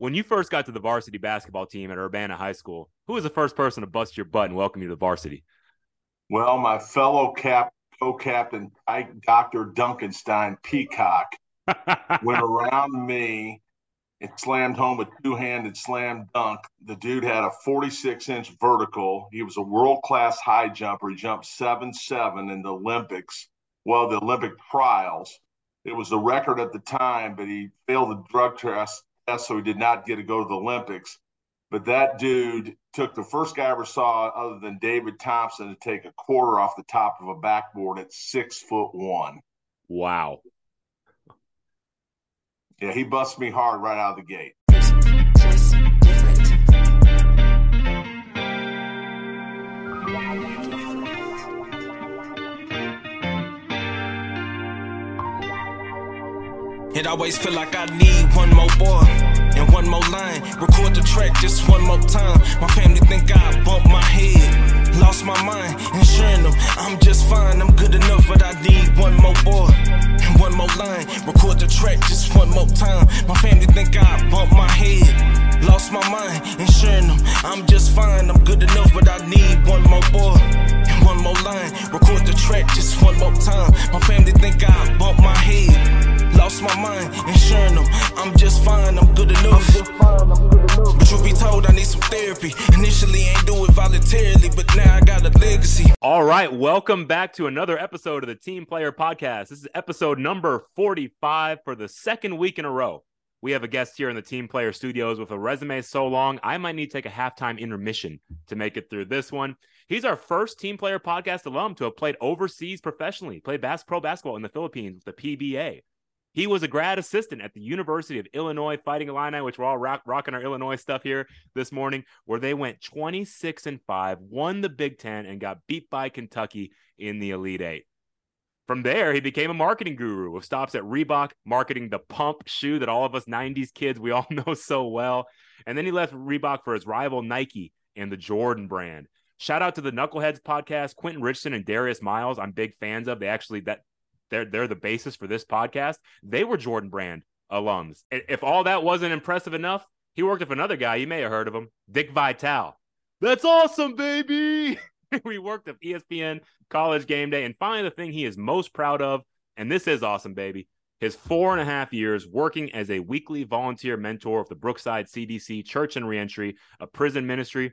when you first got to the varsity basketball team at Urbana High School, who was the first person to bust your butt and welcome you to the varsity? Well, my fellow cap co-captain Dr. Dunkenstein Peacock went around me and slammed home a two-handed slam dunk. The dude had a 46-inch vertical. He was a world-class high jumper. He jumped seven seven in the Olympics. Well, the Olympic trials. It was the record at the time, but he failed the drug test so he did not get to go to the Olympics. But that dude took the first guy I ever saw, other than David Thompson, to take a quarter off the top of a backboard at six foot one. Wow. Yeah, he busts me hard right out of the gate. It always feel like I need one more boy and one more line. Record the track just one more time. My family think I bumped my head. Lost my mind, ensuring them I'm just fine. I'm good enough, but I need one more boy and one more line. Record the track just one more time. My family think I bumped my head. Lost my mind, ensuring them I'm just fine. I'm good enough, but I need one more boy and one more line. Record the track just one more time. My family think I bumped my head. Lost my mind, ensuring them I'm just fine, I'm good enough. But truth be told, I need some therapy. Initially, ain't do it voluntarily, but now I got a legacy. All right, welcome back to another episode of the Team Player Podcast. This is episode number 45 for the second week in a row. We have a guest here in the Team Player Studios with a resume so long, I might need to take a halftime intermission to make it through this one. He's our first Team Player Podcast alum to have played overseas professionally, played bas- pro basketball in the Philippines with the PBA. He was a grad assistant at the University of Illinois Fighting Illini, which we're all rock, rocking our Illinois stuff here this morning, where they went 26 and 5, won the Big Ten, and got beat by Kentucky in the Elite Eight. From there, he became a marketing guru with stops at Reebok, marketing the pump shoe that all of us 90s kids we all know so well. And then he left Reebok for his rival Nike and the Jordan brand. Shout out to the Knuckleheads podcast, Quentin Richardson and Darius Miles. I'm big fans of. They actually that they're they're the basis for this podcast. They were Jordan Brand alums. If all that wasn't impressive enough, he worked with another guy. You may have heard of him, Dick Vitale. That's awesome, baby. we worked with ESPN, College Game Day, and finally the thing he is most proud of, and this is awesome, baby. His four and a half years working as a weekly volunteer mentor of the Brookside CDC Church and Reentry, a prison ministry.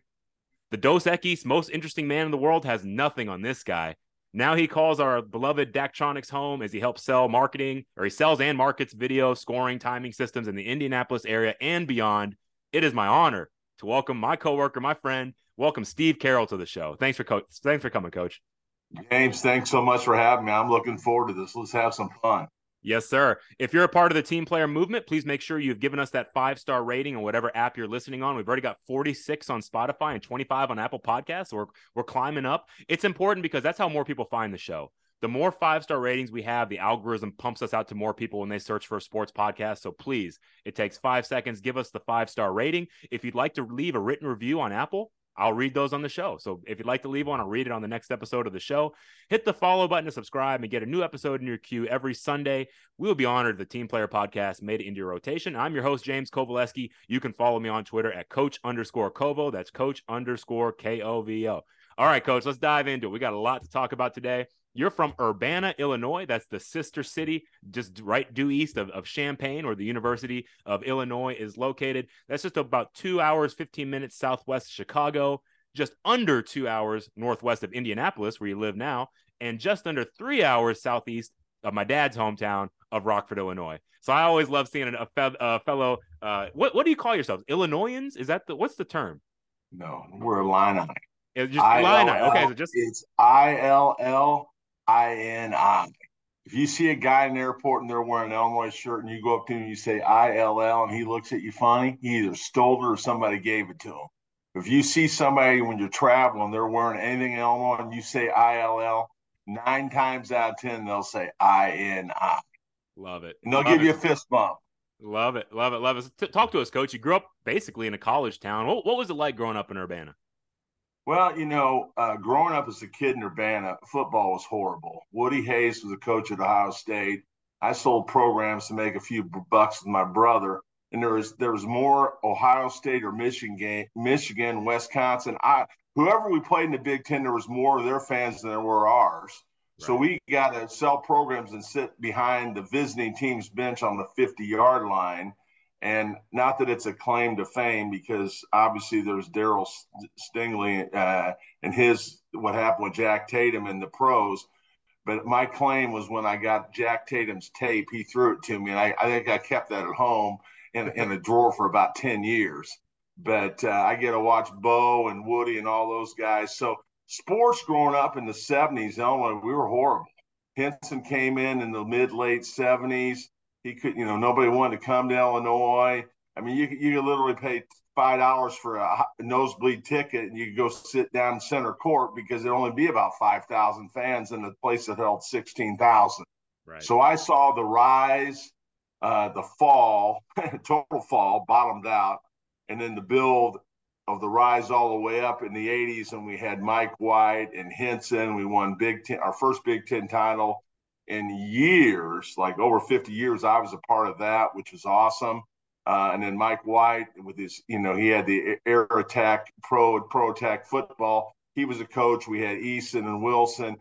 The Dos Equis, most interesting man in the world, has nothing on this guy. Now he calls our beloved Daktronics home as he helps sell marketing, or he sells and markets video scoring timing systems in the Indianapolis area and beyond. It is my honor to welcome my coworker, my friend, welcome Steve Carroll to the show. Thanks for co- thanks for coming, Coach. James, thanks so much for having me. I'm looking forward to this. Let's have some fun. Yes, sir. If you're a part of the team player movement, please make sure you've given us that five star rating on whatever app you're listening on. We've already got 46 on Spotify and 25 on Apple Podcasts. We're, we're climbing up. It's important because that's how more people find the show. The more five star ratings we have, the algorithm pumps us out to more people when they search for a sports podcast. So please, it takes five seconds. Give us the five star rating. If you'd like to leave a written review on Apple, I'll read those on the show. So if you'd like to leave one, I'll read it on the next episode of the show. Hit the follow button to subscribe and get a new episode in your queue every Sunday. We will be honored the Team Player Podcast made it into your rotation. I'm your host, James Kovaleski. You can follow me on Twitter at coach underscore Kovo. That's coach underscore K O V O. All right, coach, let's dive into it. We got a lot to talk about today. You're from Urbana, Illinois. That's the sister city, just right due east of, of Champaign, where the University of Illinois is located. That's just about two hours, 15 minutes southwest of Chicago, just under two hours northwest of Indianapolis, where you live now, and just under three hours southeast of my dad's hometown of Rockford, Illinois. So I always love seeing a, fe- a fellow. Uh, what what do you call yourselves? Illinoisans? Is that the what's the term? No, we're Illini. It's just Illini. Okay, so just it's I L L I N I. If you see a guy in the airport and they're wearing an Illinois shirt and you go up to him and you say I L L and he looks at you funny, he either stole it or somebody gave it to him. If you see somebody when you're traveling, they're wearing anything in Illinois and you say I L L, nine times out of 10, they'll say I N I. Love it. And they'll love give it. you a fist bump. Love it. Love it. Love it. Talk to us, coach. You grew up basically in a college town. What, what was it like growing up in Urbana? Well, you know, uh, growing up as a kid in Urbana, football was horrible. Woody Hayes was the coach at Ohio State. I sold programs to make a few bucks with my brother. and there was there was more Ohio State or Michigan, Michigan, Wisconsin. I whoever we played in the Big Ten, there was more of their fans than there were ours. Right. So we got to sell programs and sit behind the visiting team's bench on the 50 yard line. And not that it's a claim to fame, because obviously there's Darryl Stingley uh, and his what happened with Jack Tatum in the pros. But my claim was when I got Jack Tatum's tape, he threw it to me, and I, I think I kept that at home in, in a drawer for about 10 years. But uh, I get to watch Bo and Woody and all those guys. So sports growing up in the 70s, Illinois, we were horrible. Henson came in in the mid late 70s. He could, you know, nobody wanted to come to Illinois. I mean, you you could literally pay five dollars for a nosebleed ticket, and you could go sit down center court because there'd only be about five thousand fans in a place that held sixteen thousand. Right. So I saw the rise uh, the fall, total fall, bottomed out, and then the build of the rise all the way up in the 80s. And we had Mike White and Henson. We won Big Ten, our first Big Ten title in years, like over 50 years. I was a part of that, which was awesome. Uh, and then Mike White with his, you know, he had the air attack pro pro attack football. He was a coach. We had Eason and Wilson.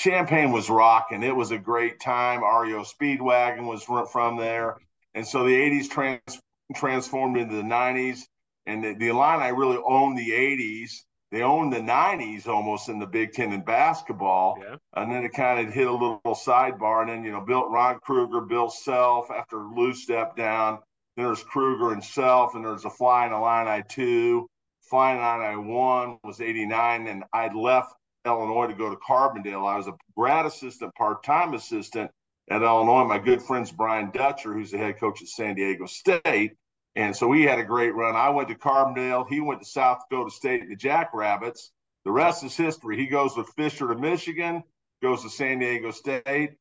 Champaign was rocking. It was a great time. REO Speedwagon was from there. And so the 80s trans, transformed into the 90s. And the, the Illini really owned the 80s. They owned the 90s almost in the Big Ten in basketball. Yeah. And then it kind of hit a little sidebar. And then, you know, built Lon Kruger, Bill Self after Lou stepped down. Then there's Kruger and Self, and there's a Flying Illini 2. Flying Illini 1 was 89. And I'd left Illinois to go to Carbondale. I was a grad assistant, part time assistant at Illinois. My good friend's Brian Dutcher, who's the head coach at San Diego State. And so we had a great run. I went to Carbondale. He went to South Dakota State, the Jackrabbits. The rest is history. He goes with Fisher to Michigan, goes to San Diego State.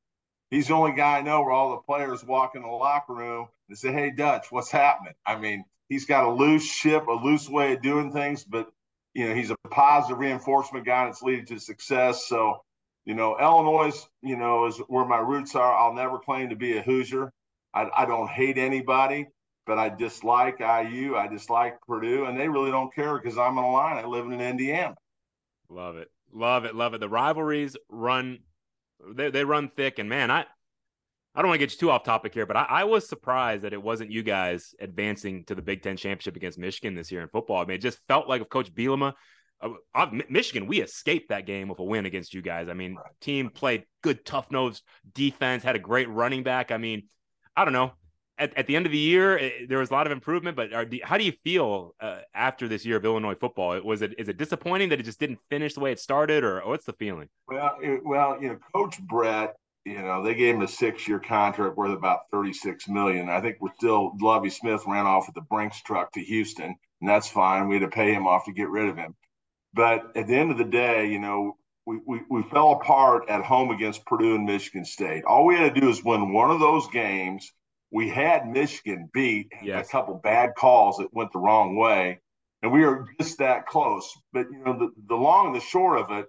He's the only guy I know where all the players walk in the locker room and say, Hey, Dutch, what's happening? I mean, he's got a loose ship, a loose way of doing things, but you know, he's a positive reinforcement guy that's leading to success. So, you know, Illinois, you know, is where my roots are. I'll never claim to be a Hoosier. I, I don't hate anybody, but I dislike IU. I dislike Purdue, and they really don't care because I'm on the line. I live in Indiana. Love it, love it, love it. The rivalries run, they they run thick, and man, I I don't want to get you too off topic here, but I, I, was surprised that it wasn't you guys advancing to the Big Ten championship against Michigan this year in football. I mean, it just felt like if Coach Bielema, uh, Michigan, we escaped that game with a win against you guys. I mean, right. team played good, tough nosed defense, had a great running back. I mean, I don't know. At, at the end of the year, it, there was a lot of improvement, but are, how do you feel uh, after this year of Illinois football? Was it is it disappointing that it just didn't finish the way it started, or what's the feeling? Well, it, well, you know, Coach Brett you know, they gave him a six-year contract worth about 36 million. I think we're still Lovie Smith ran off with the Brinks truck to Houston, and that's fine. We had to pay him off to get rid of him. But at the end of the day, you know, we, we, we fell apart at home against Purdue and Michigan State. All we had to do is win one of those games. We had Michigan beat yes. a couple bad calls that went the wrong way, and we were just that close. But you know, the, the long and the short of it,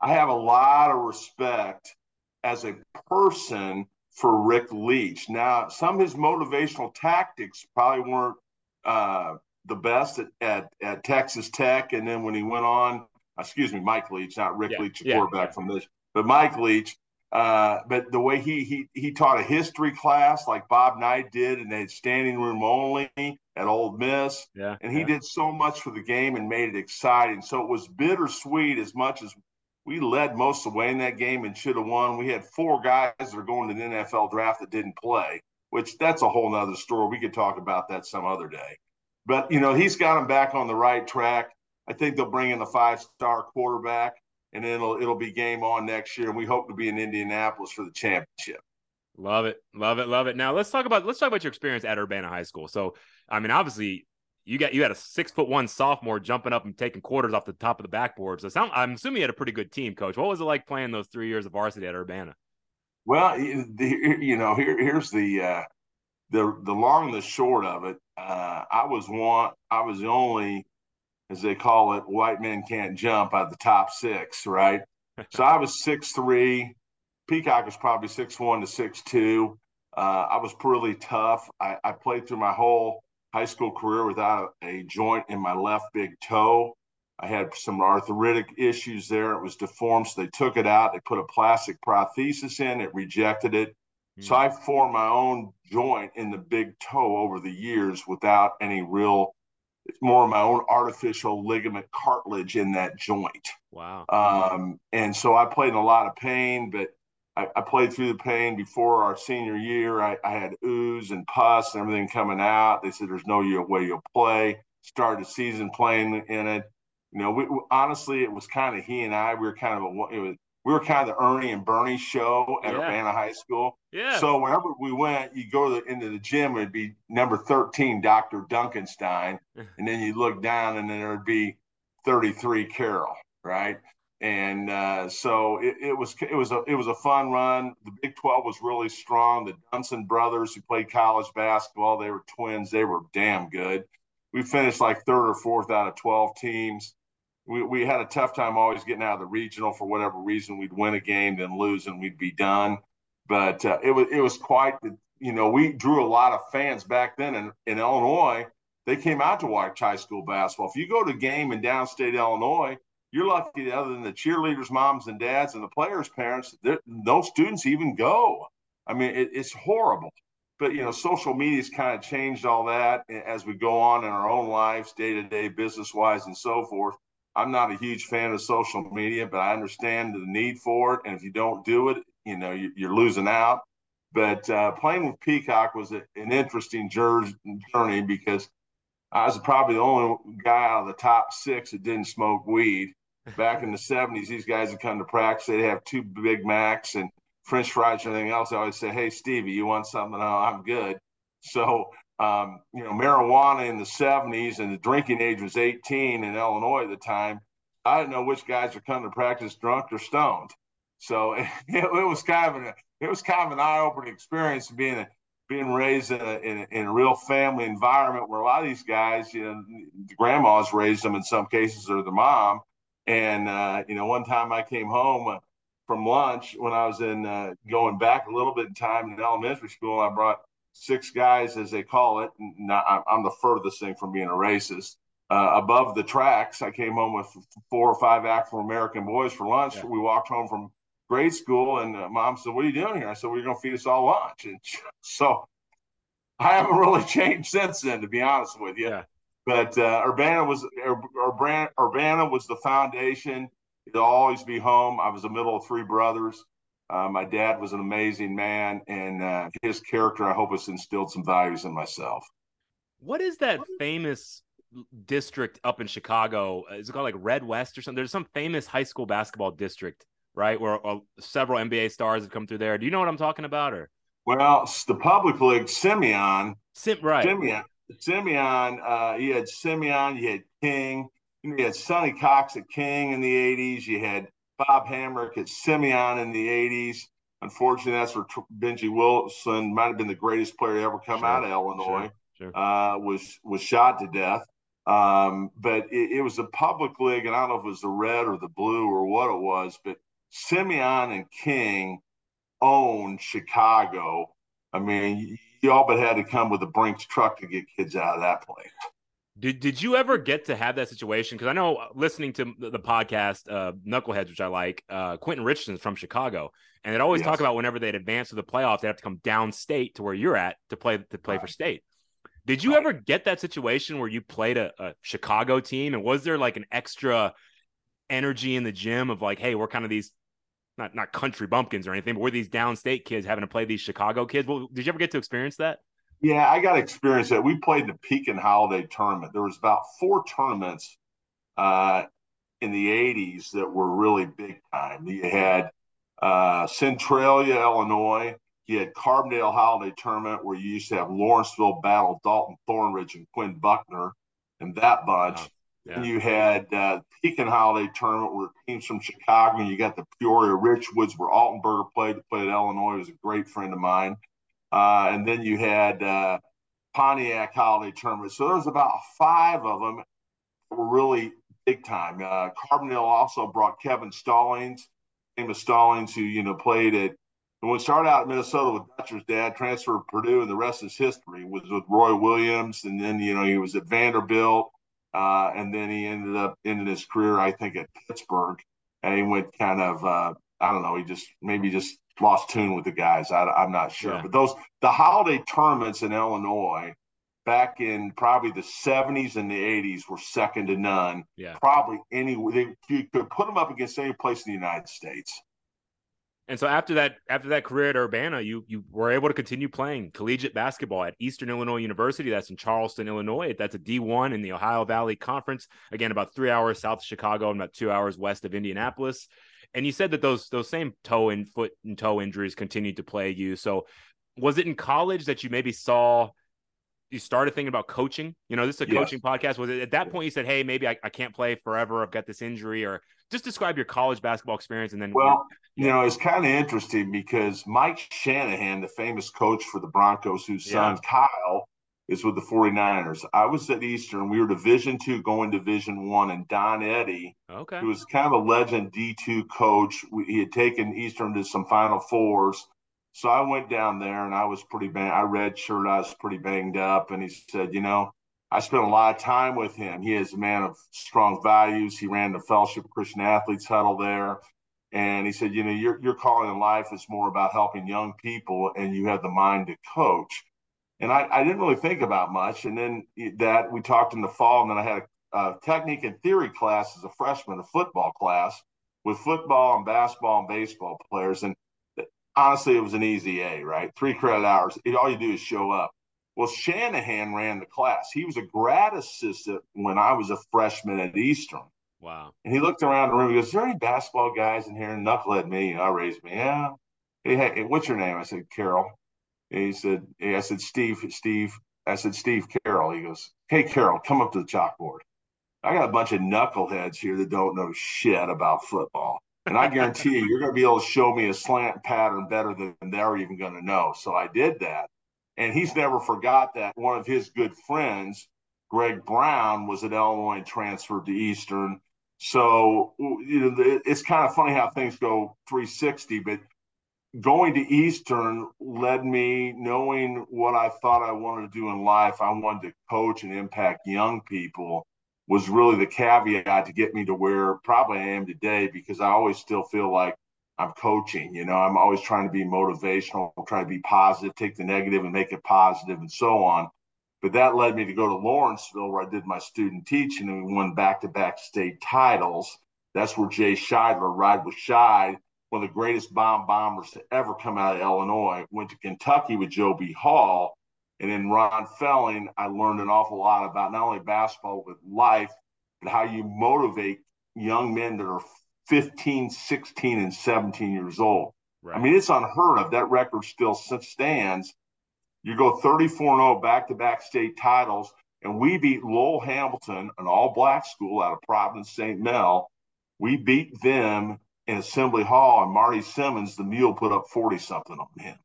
I have a lot of respect as a person for Rick Leach. Now, some of his motivational tactics probably weren't uh, the best at, at, at, Texas Tech. And then when he went on, excuse me, Mike Leach, not Rick yeah, Leach, the yeah, quarterback yeah. from this, but Mike Leach. Uh, but the way he he he taught a history class like Bob Knight did, and they had standing room only at Ole Miss. Yeah, and he did so much for the game and made it exciting. So it was bittersweet as much as we led most of the way in that game and should have won. We had four guys that are going to the NFL draft that didn't play, which that's a whole nother story. We could talk about that some other day. But you know, he's got them back on the right track. I think they'll bring in a five-star quarterback, and then it'll it'll be game on next year. And we hope to be in Indianapolis for the championship. Love it, love it, love it. Now let's talk about let's talk about your experience at Urbana High School. So, I mean, obviously, you got you had a six foot one sophomore jumping up and taking quarters off the top of the backboard. So sound, I'm assuming you had a pretty good team, coach. What was it like playing those three years of varsity at Urbana? Well, you know, here, here's the uh, the the long and the short of it. Uh, I was one. I was the only, as they call it, white men can't jump out of the top six, right? so I was six three. Peacock was probably six one to six two. Uh, I was pretty tough. I, I, played through my whole high school career without a, a, joint in my left big toe. I had some arthritic issues there. It was deformed, so they took it out. They put a plastic prosthesis in. It rejected it. Mm. So I formed my own joint in the big toe over the years without any real. It's more of my own artificial ligament cartilage in that joint. Wow. Um, and so I played in a lot of pain, but I, I, played through the pain before our senior year. I, I, had ooze and pus and everything coming out. They said there's no way you'll play. Started the season playing in it. You know, we, we, honestly, it was kind of he and I. We were kind of a it was, we were kind of the Ernie and Bernie show at yeah. Urbana High School. Yeah. So whenever we went, you go to the, into the gym, it'd be number 13, Dr. Dunkenstein. and then you look down and then there'd be 33 Carroll, right? And uh, so it, it, was it was a it was a fun run. The Big 12 was really strong. The Dunson brothers who played college basketball, they were twins. They were damn good. We finished like third or fourth out of 12 teams. We, we had a tough time always getting out of the regional for whatever reason. We'd win a game, then lose, and we'd be done. But uh, it was it was quite you know we drew a lot of fans back then in, in Illinois. They came out to watch high school basketball. If you go to a game in downstate Illinois, you're lucky other than the cheerleaders moms and dads and the players parents no students even go i mean it, it's horrible but you know social media's kind of changed all that as we go on in our own lives day to day business wise and so forth i'm not a huge fan of social media but i understand the need for it and if you don't do it you know you're losing out but uh, playing with peacock was an interesting journey because I was probably the only guy out of the top six that didn't smoke weed back in the 70s, these guys would come to practice. They'd have two Big Macs and French fries and everything else. I always say, Hey, Stevie, you want something? No, I'm good. So, um, you know, marijuana in the 70s and the drinking age was 18 in Illinois at the time. I didn't know which guys were coming to practice drunk or stoned. So it, it was kind of an it was kind of an eye-opening experience being a, being raised in a, in a, in a real family environment where a lot of these guys, you know, the grandmas raised them in some cases or the mom, and uh, you know, one time I came home uh, from lunch when I was in uh, going back a little bit in time in elementary school. I brought six guys, as they call it. Not, I'm the furthest thing from being a racist. Uh, above the tracks, I came home with four or five African American boys for lunch. Yeah. We walked home from grade school, and uh, mom said, "What are you doing here?" I said, "We're going to feed us all lunch." And so I haven't really changed since then, to be honest with you. Yeah. But uh, Urbana was Urbana, Urbana was the foundation. It'll always be home. I was the middle of three brothers. Uh, my dad was an amazing man, and uh, his character, I hope, has instilled some values in myself. What is that famous district up in Chicago? Is it called like Red West or something? There's some famous high school basketball district, right, where uh, several NBA stars have come through there. Do you know what I'm talking about, or? Well, the public league, Simeon. Sim, right. Simeon. Simeon, uh, you had Simeon, you had King, you had Sonny Cox at King in the 80s, you had Bob Hambric at Simeon in the 80s. Unfortunately, that's where Benji Wilson might have been the greatest player to ever come sure, out of Illinois. Sure, sure. Uh, was was shot to death. Um, but it, it, was a public league, and I don't know if it was the red or the blue or what it was, but Simeon and King owned Chicago. I mean, you all but had to come with a Brinks truck to get kids out of that place. Did Did you ever get to have that situation? Because I know uh, listening to the, the podcast uh, Knuckleheads, which I like, uh, Quentin Richardson's from Chicago, and they'd always yes. talk about whenever they'd advance to the playoffs, they have to come downstate to where you're at to play to play right. for state. Did you right. ever get that situation where you played a, a Chicago team, and was there like an extra energy in the gym of like, hey, we're kind of these not not country bumpkins or anything, but we're these downstate kids having to play these Chicago kids. Well, did you ever get to experience that? Yeah, I got experience that. We played the Pekin Holiday Tournament. There was about four tournaments uh, in the '80s that were really big time. You had uh, Centralia, Illinois. You had Carbondale Holiday Tournament, where you used to have Lawrenceville battle Dolton Thornridge and Quinn Buckner and that bunch. Wow. Yeah. You had uh, Pekin Holiday Tournament where teams from Chicago, and you got the Peoria Richwoods where Altenberger played, played at Illinois. He was a great friend of mine. Uh, and then you had uh, Pontiac Holiday Tournament. So there was about five of them that were really big time. Uh, Carbondale also brought Kevin Stallings, famous Stallings, who you know played at when started out at Minnesota with Dutcher's dad, transferred to Purdue, and the rest is history. Was with Roy Williams, and then you know he was at Vanderbilt, uh, and then he ended up ended his career, I think, at Pittsburgh, and he went kind of uh, I don't know, he just maybe just lost tune with the guys. I, am not sure, yeah. but those the holiday tournaments in Illinois back in probably the 70s and the 80s were second to none. Yeah. Probably any they, you could put them up against any place in the United States. And so after that, after that career at Urbana, you you were able to continue playing collegiate basketball at Eastern Illinois University. That's in Charleston, Illinois. That's a D one in the Ohio Valley Conference. Again, about three hours south of Chicago and about two hours west of Indianapolis. And you said that those those same toe and foot and toe injuries continued to plague you. So was it in college that you maybe saw you started thinking about coaching? You know, this is a coaching podcast. Was it at that point you said, Hey, maybe I, I can't play forever, I've got this injury, or just describe your college basketball experience and then well, you know, it's kind of interesting because Mike Shanahan, the famous coach for the Broncos, whose son yeah. Kyle is with the 49ers. I was at Eastern. We were Division two going Division one, and Don Eddy, okay. who was kind of a legend D2 coach, he had taken Eastern to some Final Fours. So I went down there and I was pretty bang. I read shirt. I was pretty banged up, and he said, you know, I spent a lot of time with him. He is a man of strong values. He ran the Fellowship Christian Athletes Huddle there. And he said, you know, your, your calling in life is more about helping young people and you have the mind to coach. And I, I didn't really think about much. And then that we talked in the fall, and then I had a, a technique and theory class as a freshman, a football class with football and basketball and baseball players. And honestly, it was an easy A, right? Three credit hours. It, all you do is show up. Well, Shanahan ran the class. He was a grad assistant when I was a freshman at Eastern. Wow. And he looked around the room. He goes, Is there any basketball guys in here? And knucklehead me. And I raised me. Yeah. Hey, hey, what's your name? I said, Carroll. And he said, I said, Steve, Steve. I said, Steve Carroll. He goes, Hey, Carroll, come up to the chalkboard. I got a bunch of knuckleheads here that don't know shit about football. And I guarantee you, you're going to be able to show me a slant pattern better than they're even going to know. So I did that. And he's never forgot that one of his good friends, Greg Brown, was at Illinois and transferred to Eastern. So, you know, it's kind of funny how things go 360, but going to Eastern led me knowing what I thought I wanted to do in life. I wanted to coach and impact young people was really the caveat to get me to where probably I am today because I always still feel like I'm coaching. You know, I'm always trying to be motivational, try to be positive, take the negative and make it positive, and so on. But that led me to go to Lawrenceville, where I did my student teaching, and we won back-to-back state titles. That's where Jay Shidler, Ride with Scheid, one of the greatest bomb bombers to ever come out of Illinois, went to Kentucky with Joe B. Hall. And in Ron Felling, I learned an awful lot about not only basketball, but life, but how you motivate young men that are 15, 16, and 17 years old. Right. I mean, it's unheard of. That record still stands. You go 34 0 back to back state titles, and we beat Lowell Hamilton, an all black school out of Providence St. Mel. We beat them in Assembly Hall, and Marty Simmons, the mule, put up 40 something on him,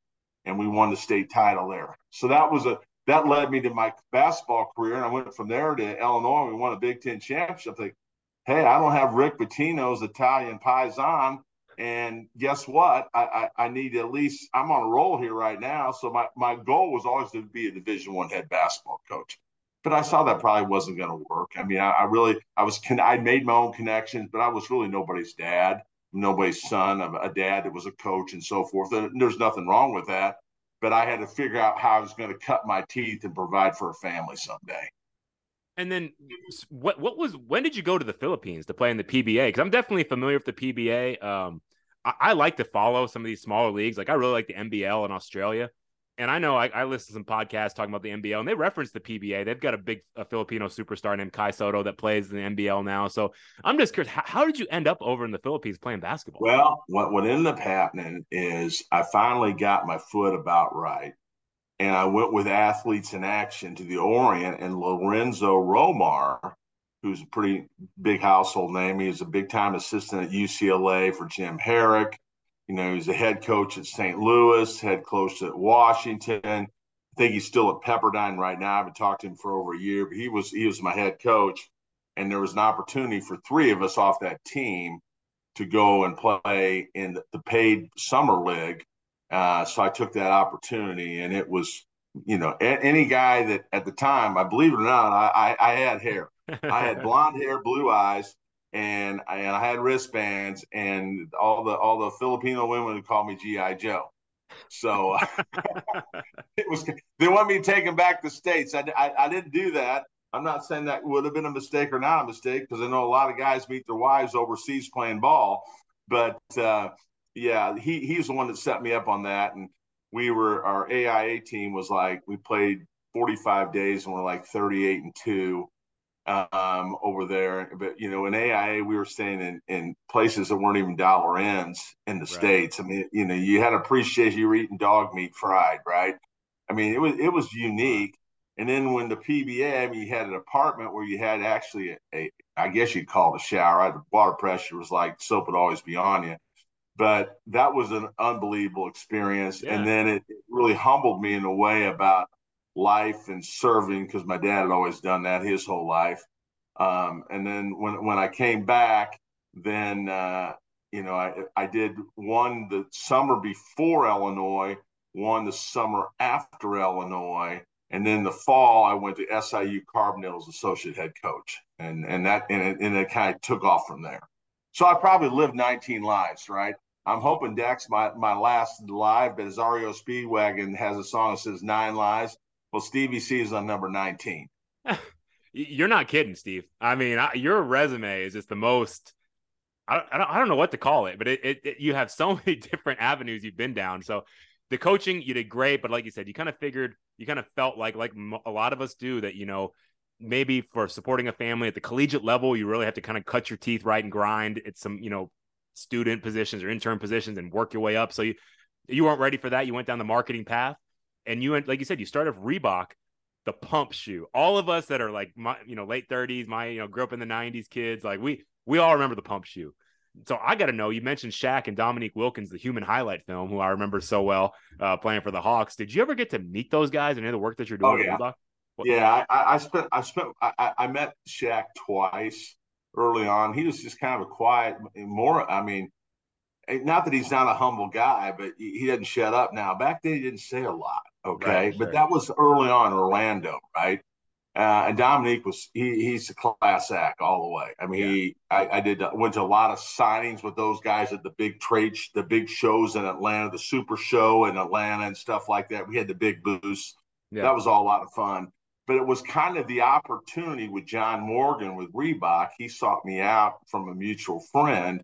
and we won the state title there. So that was a that led me to my basketball career, and I went from there to Illinois. We won a Big Ten championship. I hey, I don't have Rick Pitino's Italian Paisan. And guess what? I, I, I, need at least I'm on a roll here right now. So my, my goal was always to be a division one head basketball coach. But I saw that probably wasn't going to work. I mean, I, I really I was I made my own connections, but I was really nobody's dad, nobody's son, of a dad that was a coach and so forth. And there's nothing wrong with that. But I had to figure out how I was going to cut my teeth and provide for a family someday. And then what what was when did you go to the Philippines to play in the PBA? Because I'm definitely familiar with the PBA. Um, I, I, like to follow some of these smaller leagues. Like I really like the NBL in Australia. And I know I, I listen to some podcasts talking about the NBL, and they reference the PBA. They've got a big a Filipino superstar named Kai Sotto that plays in the NBL now. So I'm just curious, how, how did you end up over in the Philippines playing basketball? Well, what what ended up happening is I finally got my foot about right and I went with Athletes in Action to the Orient, and Lorenzo Romar, who's a pretty big household name, he was a big time assistant at UCLA for Jim Harrick. You know, he's a head coach at St. Louis, head coach at Washington. I think he's still at Pepperdine right now. I've been talking to him for over a year, but he was he was my head coach, and there was an opportunity for three of us off that team to go and play in the paid summer league Uh, so I took that opportunity, and it was, you know, a- any guy that at the time, I believe it or not, I, I, I had hair. I had blonde hair, blue eyes, and I, and I had wristbands, and all the all the Filipino women would call me GI Joe. So it was they want me taken back to states. I, I, I didn't do that. I'm not saying that would have been a mistake or not a mistake because I know a lot of guys meet their wives overseas playing ball. But uh, yeah, he he's the one that set me up on that. And we were our AIA team was like we played 45 days and we're like 38 and two um, over there. But you know, in AIA, we were staying in, in places that weren't even dollar ends in the right. states. I mean, you know, you had appreciation. You were eating dog meat fried, right? I mean, it was it was unique. And then when the PBA, I mean, you had an apartment where you had actually a, a I guess you'd call it a shower. The water pressure was like soap would always be on you. But that was an unbelievable experience. Yeah. And then it really humbled me in a way about life and serving because my dad had always done that his whole life. Um, and then when when I came back, then uh, you know I I did one the summer before Illinois, one the summer after Illinois, and then the fall, I went to SIU Carbondale as associate head coach, and and that and it, and it kind of took off from there. So I probably lived 19 lives, right? I'm hoping Dex my my last live, but REO Speedwagon has a song that says nine lives. Well, Stevie C is on number 19. You're not kidding, Steve. I mean, I, your resume is just the most. I, don't, I don't know what to call it, but it, it, it, you have so many different avenues you've been down. So the coaching, you did great, but like you said, you kind of figured you kind of felt like like a lot of us do that you know maybe for supporting a family at the collegiate level you really have to kind of cut your teeth right and grind at some you know student positions or intern positions and work your way up so you you weren't ready for that you went down the marketing path and you like you said you started Reebok the pump shoe all of us that are like my you know late 30s my you know grew up in the 90s kids like we we all remember the pump shoe so I got to know. You mentioned Shaq and Dominique Wilkins, the human highlight film, who I remember so well uh, playing for the Hawks. Did you ever get to meet those guys and hear the work that you're doing? Oh, yeah, yeah. I, I, spent I spent I, I met Shaq twice early on. He was just kind of a quiet, more. I mean, eh, not that he's not a humble guy, but he doesn't shut up now. Back then, he didn't say a lot. Okay, right, but that was early on Orlando, right? Uh, and Dominique was he, he's a class act all the way. I mean, yeah. he I, I, did went to a lot of signings with those guys at the big trade the big shows in Atlanta, the Super Show in Atlanta and stuff like that. We had the big booths. Yeah. That was all a lot of fun. But it was kind of the opportunity with John Morgan with Reebok. He sought me out from a mutual friend,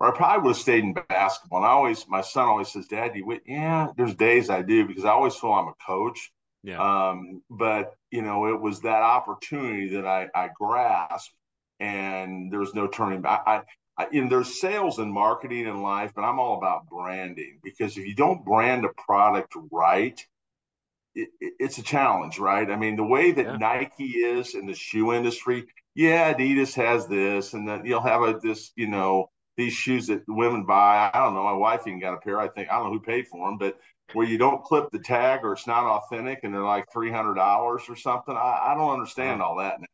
or I probably would have stayed in basketball. And I always, my son always says, "Dad, you went?" Yeah, there's days I do because I always feel I'm a coach yeah. Um, but you know, it was that opportunity that I, I grasped, and there was no turning back. I, I, you know, there's sales and marketing in life, but I'm all about branding because if you don't brand a product right, it, it, it's a challenge, right? I mean, the way that yeah. Nike is in the shoe industry, yeah, Adidas has this, and then you'll have a this, you know, these shoes that women buy. I don't know. My wife even got a pair. I think I don't know who paid for them, but where you don't clip the tag or it's not authentic and they're like three hundred dollars or something. I, I don't understand all that now.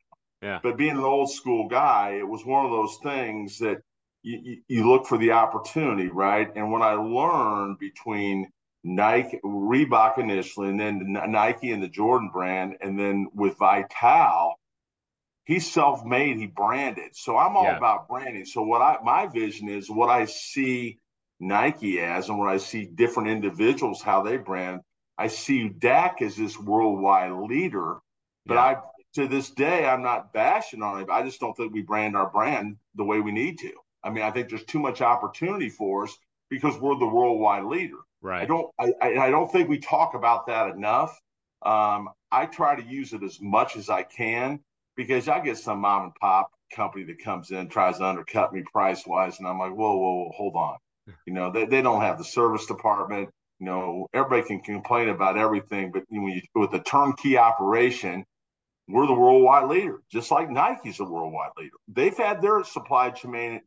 Yeah. But being an old school guy, it was one of those things that you, you, you look for the opportunity, right? And when I learned between Nike, Reebok initially, and then Nike and the Jordan brand, and then with Vitale, he's self-made, he branded. So I'm all yeah. about branding. So what I my vision is what I see Nike as and what I see different individuals how they brand, I see Dak as this worldwide leader. But yeah. I to this day I'm not bashing on it. I just don't think we brand our brand the way we need to. I mean, I think there's too much opportunity for us because we're the worldwide leader. Right. I don't I, I don't think we talk about that enough. Um, I try to use it as much as I can because I get some mom and pop company that comes in tries to undercut me price wise, and I'm like, whoa, whoa, whoa, hold on. You know, they, they don't have the service department. You know, everybody can complain about everything, but when you, with a turnkey operation, we're the worldwide leader, just like Nike's a worldwide leader. They've had their supply chain,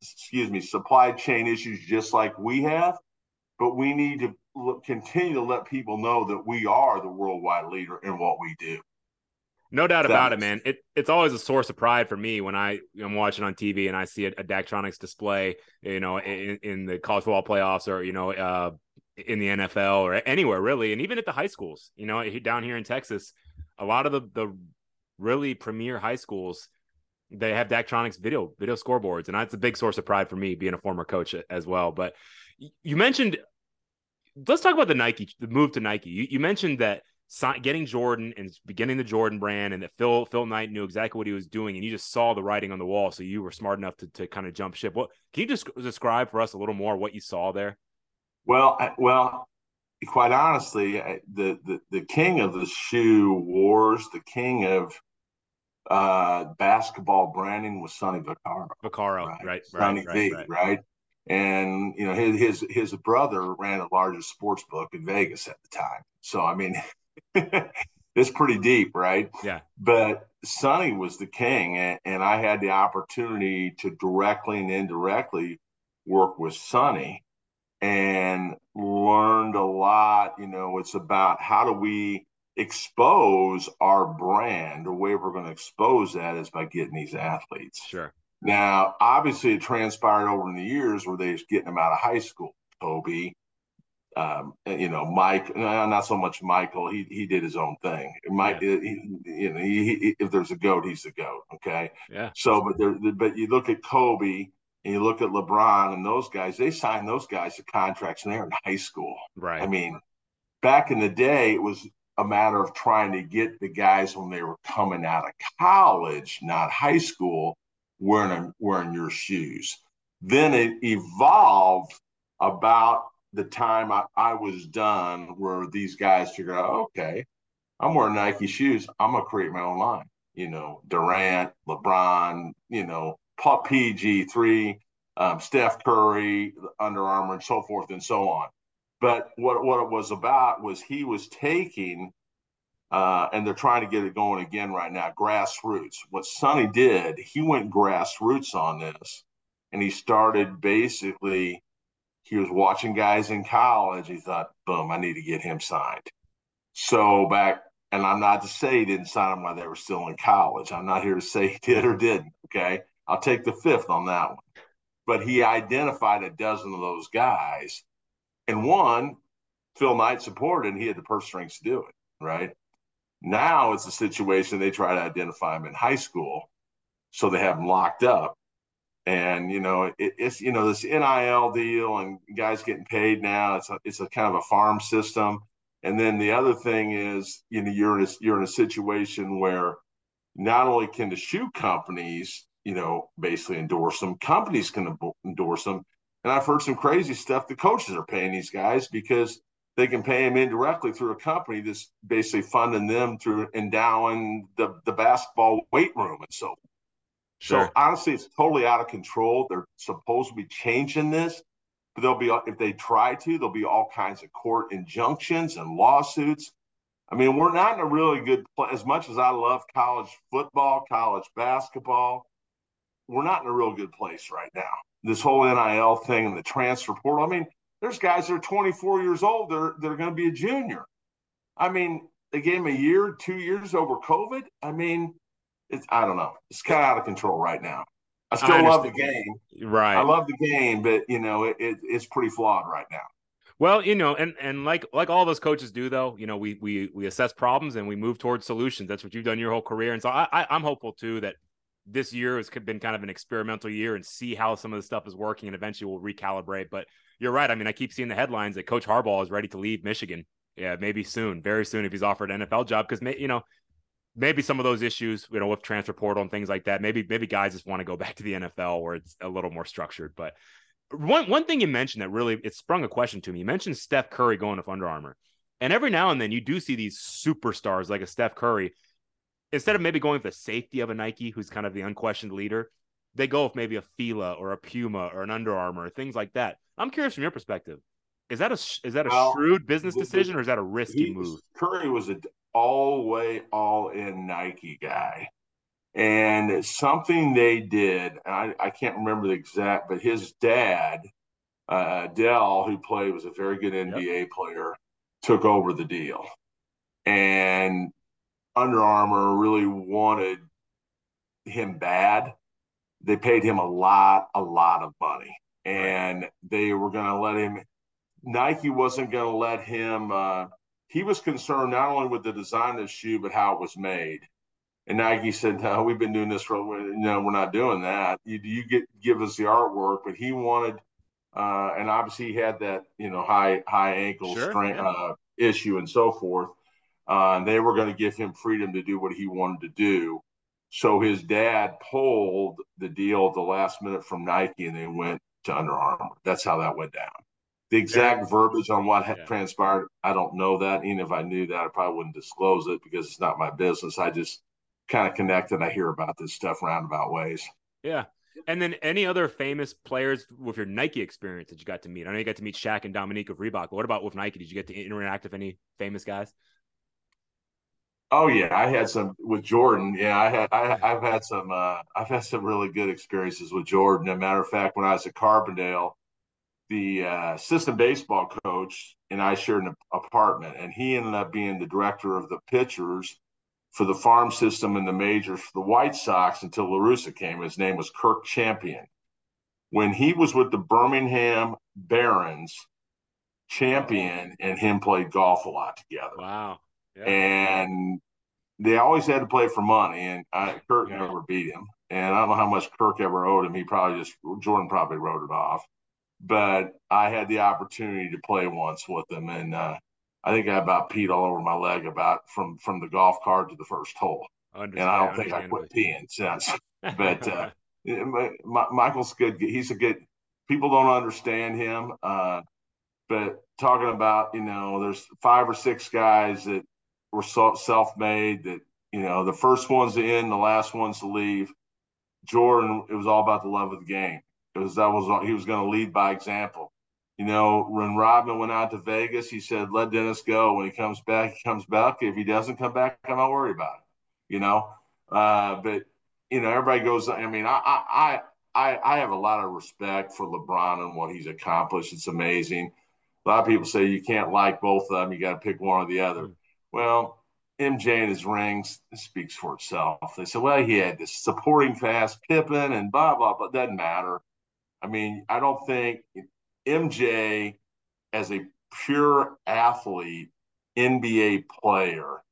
excuse me, supply chain issues just like we have, but we need to look, continue to let people know that we are the worldwide leader in what we do. No doubt about it, man. It, it's always a source of pride for me when I am watching on TV and I see a, a Daktronics display, you know, in, in, the college football playoffs or you know, uh, in the NFL or anywhere really, and even at the high schools. You know, down here in Texas, a lot of the the really premier high schools they have Daktronics video video scoreboards, and that's a big source of pride for me being a former coach as well. But you mentioned, let's talk about the Nike, the move to Nike. You, you mentioned that getting Jordan and beginning the Jordan brand, and that Phil Phil Knight knew exactly what he was doing, and you just saw the writing on the wall, so you were smart enough to to kind of jump ship. What can you just describe for us a little more what you saw there? Well, well, quite honestly, the the the king of the shoe wars, the king of uh, basketball branding was Sonny Vaccaro. Vaccaro, right, right, Sonny right, V, right, right. And you know his his his brother ran the largest sports book in Vegas at the time. So I mean, it's pretty deep, right? Yeah. But Sonny was the king, and, and I had the opportunity to directly and indirectly work with Sonny and learned a lot. You know, it's about how do we expose our brand. The way we're going to expose that is by getting these athletes. Sure. Now, obviously, it transpired over in the years where they was getting them out of high school. Kobe, um, you know, Mike, not so much Michael. He he did his own thing. Mike, yeah. he, you know, he, he, if there's a goat, he's the goat. Okay. Yeah. So, but there, but you look at Kobe and you look at LeBron and those guys. They signed those guys to contracts and they're in high school. Right. I mean, back in the day, it was a matter of trying to get the guys when they were coming out of college, not high school, wearing wearing your shoes. Then it evolved about the time I, I was done, where these guys figured out, okay, I'm wearing Nike shoes. I'm gonna create my own line. You know, Durant, LeBron, you know, PG three, um, Steph Curry, Under Armour, and so forth and so on. But what what it was about was he was taking, uh, and they're trying to get it going again right now. Grassroots. What Sonny did, he went grassroots on this, and he started basically. He was watching guys in college. He thought, "Boom, I need to get him signed." So back, and I'm not to say he didn't sign them while they were still in college. I'm not here to say he did or didn't. Okay, I'll take the fifth on that one. But he identified a dozen of those guys and one, Phil Knight supported, and he had the purse strings to do it, right? Now it's a situation they try to identify him in high school, so they have him locked up. And you know, it, it's you know this NIL deal and guys getting paid now. It's a it's a kind of a farm system. And then the other thing is, you know, you're in a, you're in a situation where not only can the shoe companies, you know, basically endorse them, companies can endorse them, and I've heard some crazy stuff. The coaches are paying these guys because they can pay them indirectly through a company that's basically funding them through endowing the, the basketball weight room and so Sure. So honestly, it's totally out of control. They're supposed to be changing this, but there'll be if they try to, there'll be all kinds of court injunctions and lawsuits. I mean, we're not in a really good place. As much as I love college football, college basketball, we're not in a real good place right now this whole NIL thing and the transfer portal. I mean, there's guys that are 24 years old. They're they're going to be a junior. I mean, they gave him a year, two years over COVID. I mean, it's I don't know. It's kind of out of control right now. I still I love the game. Right. I love the game, but you know, it, it, it's pretty flawed right now. Well, you know, and and like like all those coaches do, though, you know, we we we assess problems and we move towards solutions. That's what you've done your whole career, and so I, I I'm hopeful too that this year has been kind of an experimental year and see how some of the stuff is working and eventually we'll recalibrate. But you're right. I mean, I keep seeing the headlines that Coach Harbaugh is ready to leave Michigan. Yeah, maybe soon, very soon if he's offered an NFL job because you know maybe some of those issues, you know, with transfer portal and things like that. Maybe maybe guys just want to go back to the NFL where it's a little more structured. But one one thing you mentioned that really it sprung a question to me. You mentioned Steph Curry going to Under Armour, and every now and then you do see these superstars like a Steph Curry instead of maybe going with the safety of a Nike, who's kind of the unquestioned leader, they go with maybe a Fila or a Puma or an Under Armour, things like that. I'm curious from your perspective. Is that a is that a well, shrewd business decision or is that a risky move? Curry was an all way all in Nike guy, and something they did. I, I can't remember the exact, but his dad, uh, Dell, who played was a very good NBA yep. player, took over the deal, and under Armour really wanted him bad. They paid him a lot, a lot of money, and they were going to let him Nike wasn't going to let him. Uh, he was concerned not only with the design of the shoe, but how it was made. And Nike said, "No, we've been doing this for a no, we're not doing that. You, you get give us the artwork." But he wanted, uh, and obviously he had that you know high high ankle sure, strength yeah. uh, issue and so forth. Uh, and they were going to give him freedom to do what he wanted to do. So his dad pulled the deal at the last minute from Nike, and they went to Under Armour. That's how that went down. The exact yeah. verbiage on what yeah. transpired, I don't know that. Even if I knew that, I probably wouldn't disclose it because it's not my business. I just kind of connect and I hear about this stuff roundabout ways. Yeah. And then any other famous players with your Nike experience that you got to meet? I know you got to meet Shaq and Dominique of Reebok. But what about with Nike? Did you get to interact with any famous guys? Oh yeah, I had some with Jordan. Yeah, I had I, have had some uh, I've had some really good experiences with Jordan. As a matter of fact, when I was at Carbondale, the uh, assistant baseball coach and I shared an apartment, and he ended up being the director of the pitchers for the farm system and the majors for the White Sox until La Russa came. His name was Kirk Champion. When he was with the Birmingham Barons, Champion and him played golf a lot together. Wow. Yeah. And they always had to play for money, and I, Kirk yeah. never beat him. And I don't know how much Kirk ever owed him. He probably just Jordan probably wrote it off but I had the opportunity to play once with him, and uh, I think I about peed all over my leg about from from the golf cart to the first hole, and I don't think I quit peeing since. But uh, Michael's good. He's a good. People don't understand him, uh, but talking about you know, there's five or six guys that were self-made. That you know, the first one's to end, the last one's to leave. Jordan, it was all about the love of the game because that was he was going to lead by example. You know, when Rodman went out to Vegas, he said, "Let Dennis go. When he comes back, he comes back. If he doesn't come back, I'm not worried about it." You know, uh, but you know, everybody goes. I mean, I, I I I have a lot of respect for LeBron and what he's accomplished. It's amazing. A lot of people say you can't like both of them. You got to pick one or the other. Mm. Well, MJ and his rings speaks for itself. They said, well, he had this supporting cast, Pippen, and blah blah, but doesn't matter. I mean, I don't think MJ as a pure athlete, NBA player,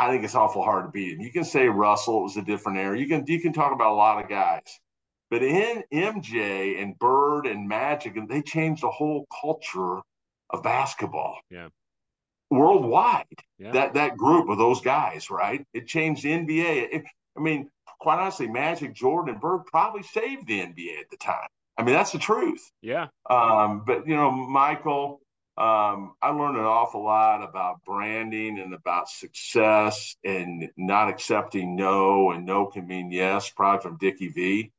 I think it's awful hard to beat him. You can say Russell was a different era. You can you can talk about a lot of guys, but in MJ and Bird and Magic, and they changed the whole culture of basketball. Yeah. Worldwide, yeah. that that group of those guys, right? It changed the NBA. It, I mean, quite honestly, Magic, Jordan, and Bird probably saved the NBA at the time. I mean, that's the truth. Yeah. Um, but you know, Michael, um, I learned an awful lot about branding and about success and not accepting no, and no can mean yes, probably from Dickie V.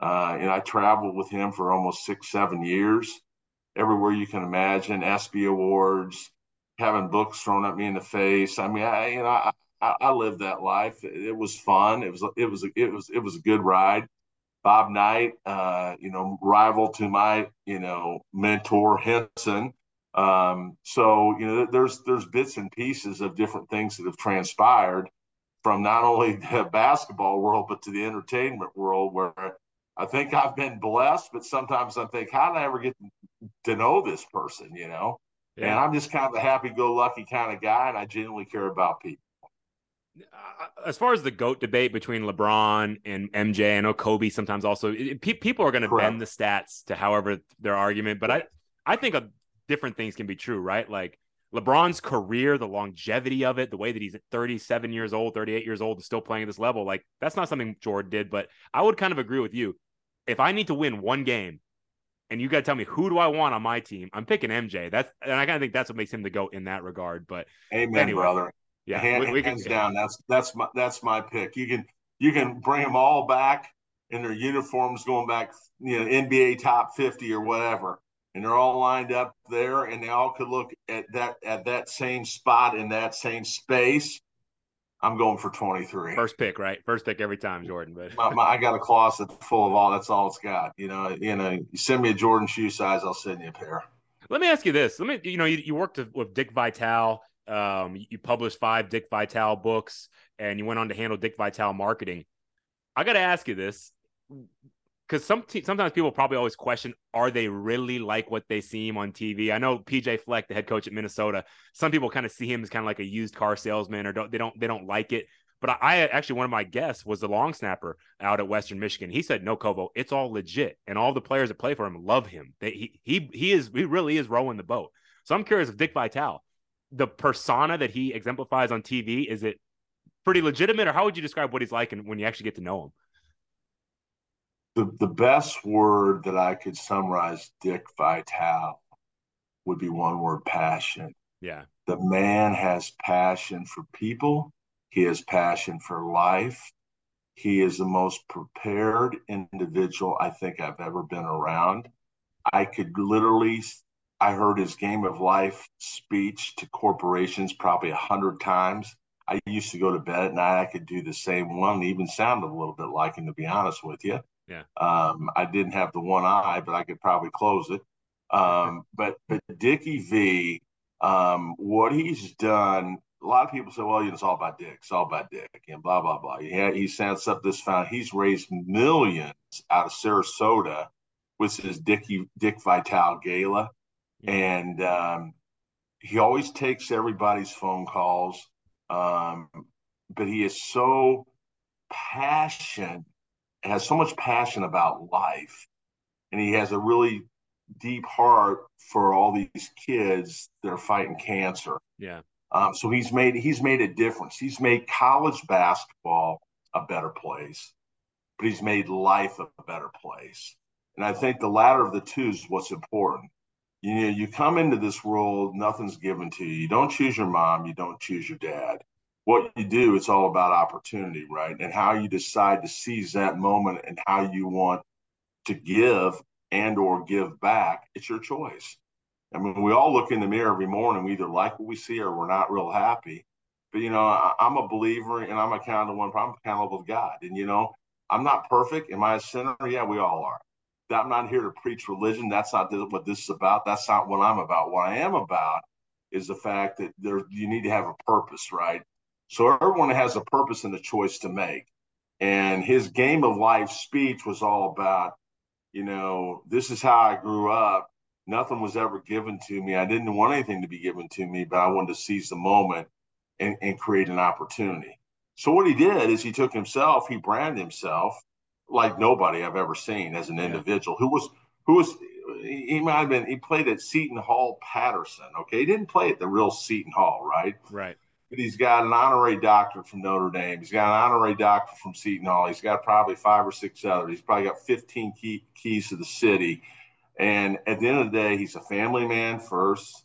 Uh, and I traveled with him for almost six, seven years, everywhere you can imagine, ESPY awards, having books thrown at me in the face. I mean, I, you know, I, I, I lived that life. It was fun. It was it was it was it was a good ride. Bob Knight, uh, you know, rival to my you know mentor Henson. Um, so you know, there's there's bits and pieces of different things that have transpired from not only the basketball world but to the entertainment world, where I think I've been blessed, but sometimes I think, how did I ever get to know this person? You know, yeah. and I'm just kind of a happy-go-lucky kind of guy, and I genuinely care about people. Uh, as far as the goat debate between LeBron and MJ, I know Kobe sometimes also pe- people are going to bend the stats to however their argument, but I I think of different things can be true, right? Like LeBron's career, the longevity of it, the way that he's 37 years old, 38 years old, and still playing at this level, like that's not something Jordan did. But I would kind of agree with you. If I need to win one game, and you got to tell me who do I want on my team, I'm picking MJ. That's and I kind of think that's what makes him the goat in that regard. But amen, anyway, brother. Yeah, Hand, we, we hands can, down. That's that's my that's my pick. You can you can bring them all back in their uniforms, going back, you know, NBA top fifty or whatever, and they're all lined up there, and they all could look at that at that same spot in that same space. I'm going for 23. First pick, right? First pick every time, Jordan. But my, my, I got a closet full of all. That's all it's got. You know, you know. You send me a Jordan shoe size, I'll send you a pair. Let me ask you this. Let me, you know, you, you worked with Dick Vitale um, you published five Dick Vitale books, and you went on to handle Dick Vitale marketing. I got to ask you this: because some sometimes people probably always question are they really like what they seem on TV? I know PJ Fleck, the head coach at Minnesota, some people kind of see him as kind of like a used car salesman or don't they don't they don't like it. But I, I actually one of my guests was the long snapper out at Western Michigan. He said, "No, Kovo, it's all legit, and all the players that play for him love him. They, he he he is he really is rowing the boat." So I'm curious if Dick Vitale, the persona that he exemplifies on TV, is it pretty legitimate, or how would you describe what he's like and when you actually get to know him? the, the best word that I could summarize Dick Vitale would be one word passion. Yeah. The man has passion for people, he has passion for life. He is the most prepared individual I think I've ever been around. I could literally, I heard his game of life speech to corporations probably a hundred times. I used to go to bed at night. I could do the same one, even sounded a little bit like him, to be honest with you. Yeah. Um, I didn't have the one eye, but I could probably close it. Um, but but Dickie V, um, what he's done, a lot of people say, well, you know, it's all about Dick, it's all about Dick, and blah blah blah. Yeah, he sets up this found. He's raised millions out of Sarasota with his Dickie Dick Vitale Gala. And um, he always takes everybody's phone calls. Um, but he is so passionate has so much passion about life and he has a really deep heart for all these kids that are fighting cancer. Yeah. Um, so he's made he's made a difference. He's made college basketball a better place, but he's made life a better place. And I think the latter of the two is what's important. You know, you come into this world, nothing's given to you. You don't choose your mom, you don't choose your dad what you do, it's all about opportunity, right? And how you decide to seize that moment and how you want to give and or give back, it's your choice. I mean, we all look in the mirror every morning. We either like what we see or we're not real happy. But you know, I, am a believer and I'm accountable. I'm accountable to God. And you know, I'm not perfect. Am I a sinner? Yeah, we all are. I'm not here to preach religion. That's not what this is about. That's not what I'm about. What I am about is the fact that there you need to have a purpose, right? So everyone has a purpose and a choice to make. And his game of life speech was all about, you know, this is how I grew up. Nothing was ever given to me. I didn't want anything to be given to me, but I wanted to seize the moment and, and create an opportunity. So what he did is he took himself, he branded himself like nobody I've ever seen as an individual who was who was he might have been he played at Seton Hall Paterson. Okay. He didn't play at the real Seton Hall, right? Right but he's got an honorary doctorate from Notre Dame. He's got an honorary doctorate from Seton Hall. He's got probably five or six others. He's probably got 15 key, keys to the city. And at the end of the day, he's a family man first.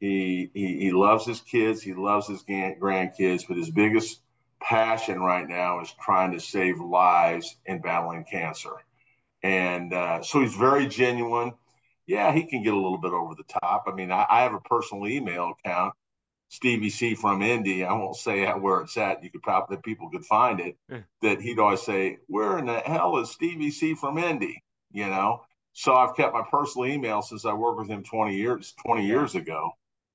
He, he, he loves his kids. He loves his grandkids. But his biggest passion right now is trying to save lives in battling cancer. And uh, so he's very genuine. Yeah, he can get a little bit over the top. I mean, I, I have a personal email account Stevie C from Indy, I won't say where it's at. You could probably people could find it. Yeah. That he'd always say, "Where in the hell is Stevie C from Indy?" You know. So I've kept my personal email since I worked with him 20 years 20 yeah. years ago.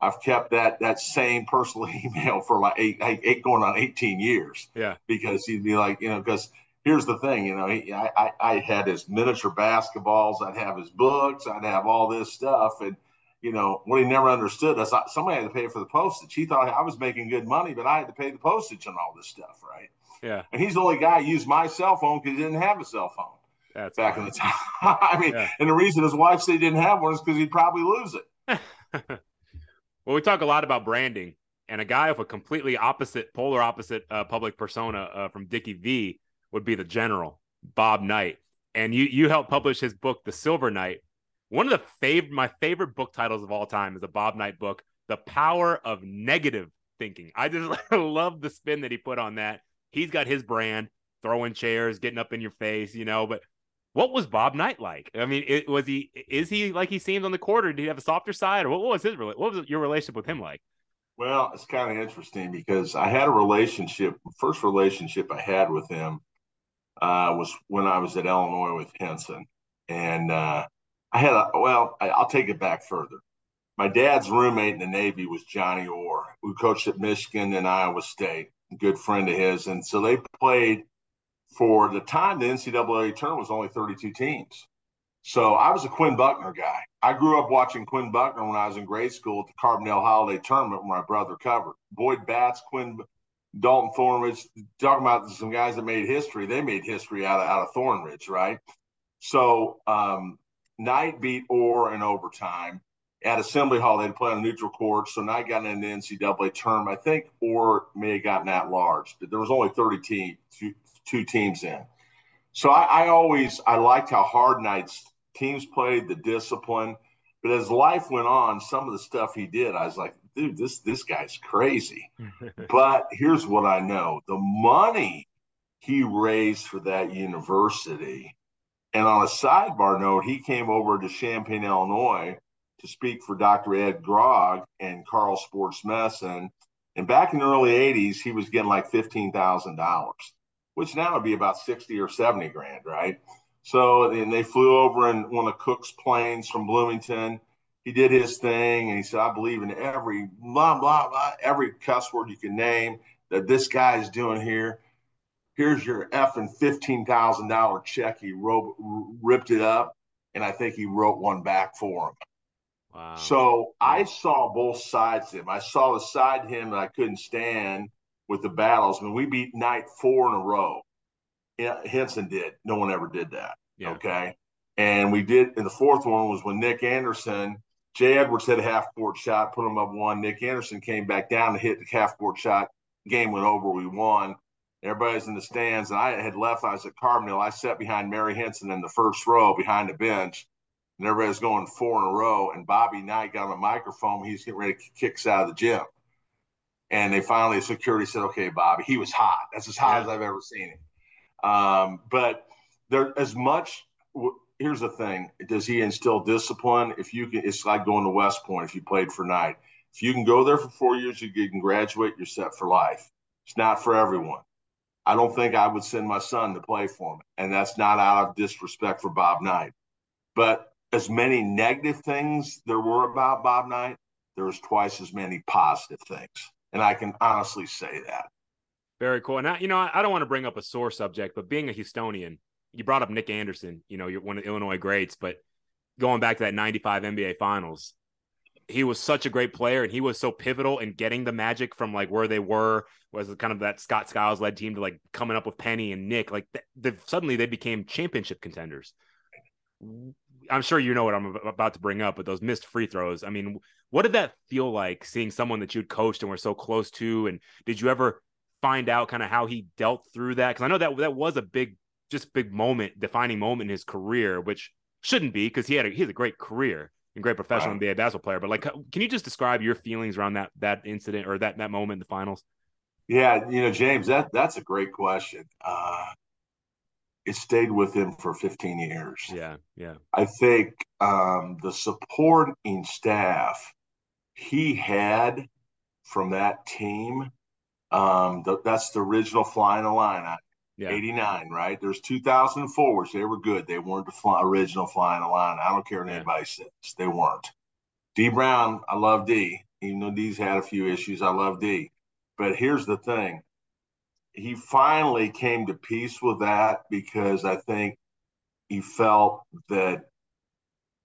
I've kept that that same personal email for like eight, eight going on 18 years. Yeah. Because he'd be like, you know, because here's the thing, you know, he, I, I I had his miniature basketballs, I'd have his books, I'd have all this stuff, and you know, what he never understood is somebody had to pay for the postage. He thought I was making good money, but I had to pay the postage and all this stuff, right? Yeah. And he's the only guy who used my cell phone because he didn't have a cell phone That's back funny. in the time. I mean, yeah. and the reason his wife said he didn't have one is because he'd probably lose it. well, we talk a lot about branding, and a guy with a completely opposite, polar opposite uh, public persona uh, from Dickie V would be the general, Bob Knight. And you you helped publish his book, The Silver Knight, one of the favorite, my favorite book titles of all time is a Bob Knight book, The Power of Negative Thinking. I just love the spin that he put on that. He's got his brand, throwing chairs, getting up in your face, you know, but what was Bob Knight like? I mean, it, was he is he like he seemed on the court, or did he have a softer side, or what, what was his what was your relationship with him like? Well, it's kind of interesting because I had a relationship. First relationship I had with him uh, was when I was at Illinois with Henson, and uh, I had a well, I, will take it back further. My dad's roommate in the Navy was Johnny Orr, who coached at Michigan and Iowa State, good friend of his. And so they played for the time the NCAA tournament was only 32 teams. So I was a Quinn Buckner guy. I grew up watching Quinn Buckner when I was in grade school at the Carbondale Holiday Tournament where my brother covered. Boyd Batts, Quinn, Dolton Thornridge, talking about some guys that made history. They made history out of, out of Thornridge, right? So um, Knight beat Orr in overtime at Assembly Hall. They'd play on neutral court. So Knight got in the NCAA tournament. I think Orr may have gotten that large. But there was only 30 team, two, teams in. So I, I always I liked how hard Knight's teams played, the discipline. But as life went on, some of the stuff he did, I was like, dude, this this guy's crazy. but here's what I know: the money he raised for that university. And on a sidebar note, he came over to Champaign, Illinois, to speak for Dr. Ed Grog and Carle Sports Medicine. And back in the early 80s, he was getting like $15,000, which now would be about 60 or 70 grand, right? So and they flew over in one of Cook's planes from Bloomington. He did his thing and he said, I believe in every blah, blah, blah, every cuss word you can name that this guy is doing here. Here's your effing $15,000 check. He ripped it up, and I think he wrote one back for him. Wow. So I saw both sides of him. I saw the side of him that I couldn't stand with the battles. When we beat Knight four in a row, yeah, Henson did. No one ever did that. Yeah. Okay. And we did, and the fourth one was when Nick Anderson, Jay Edwards hit a half court shot, put him up one. Nick Anderson came back down to hit the half court shot. Game went over. We won. Everybody's in the stands, and I had left. I was at Carbondale. I sat behind Mary Henson in the first row behind the bench, and everybody's going four in a row. And Bobby Knight got on the microphone. He's getting ready to kick us out of the gym. And they finally, security said, "Okay, Bobby." He was hot. That's as hot yeah. as I've ever seen him. Um, but there, as much. Here's the thing: Does he instill discipline? If you can, it's like going to West Point. If you played for Knight, if you can go there for four years, you can graduate. You're set for life. It's not for everyone. I don't think I would send my son to play for me, and that's not out of disrespect for Bob Knight. But as many negative things there were about Bob Knight, there was twice as many positive things, and I can honestly say that. Very cool. And I, you know, I don't want to bring up a sore subject, but being a Houstonian, you brought up Nick Anderson. You know, you're one of the Illinois greats, but going back to that '95 NBA Finals, he was such a great player, and he was so pivotal in getting the Magic from like where they were, was kind of that Scott Skiles led team to like coming up with Penny and Nick. Like the, suddenly they became championship contenders. I'm sure you know what I'm about to bring up, but those missed free throws. I mean, what did that feel like seeing someone that you'd coached and were so close to? And did you ever find out kind of how he dealt through that because I know that that was a big, just big moment, defining moment in his career, which shouldn't be because he had a, he has a great career and great professional wow. NBA basketball player. But like, can you just describe your feelings around that that incident or that that moment in the finals? Yeah, you know, James, that that's a great question. Uh, it stayed with him for 15 years. Yeah, yeah. I think um, the supporting staff he had from that team um, the, that's the original flying Illini. Yeah. 89, right? There's 2004, which they were good. They weren't the fly, original flying Illini. I don't care what yeah. anybody says. They weren't. Dee Brown, I love Dee. Even though Dee's had a few issues, I love Dee. But here's the thing. He finally came to peace with that because I think he felt that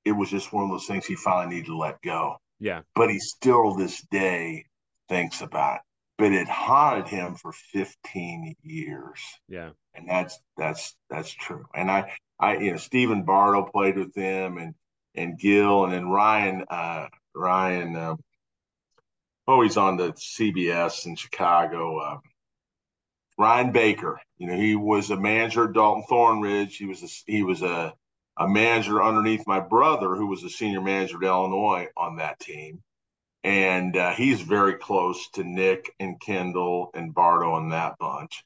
it was just one of those things he finally needed to let go. Yeah. But he still this day thinks about it but it haunted him for 15 years. Yeah. And that's that's that's true. And I I you know Stephen Bardo played with them and and Gill and then Ryan uh Ryan uh, oh he's on the CBS in Chicago uh, Ryan Baker. You know, he was a manager at Dolton Thornridge. He was a, he was a a manager underneath my brother who was a senior manager at Illinois on that team and uh, he's very close to Nick and Kendall and Bardo and that bunch.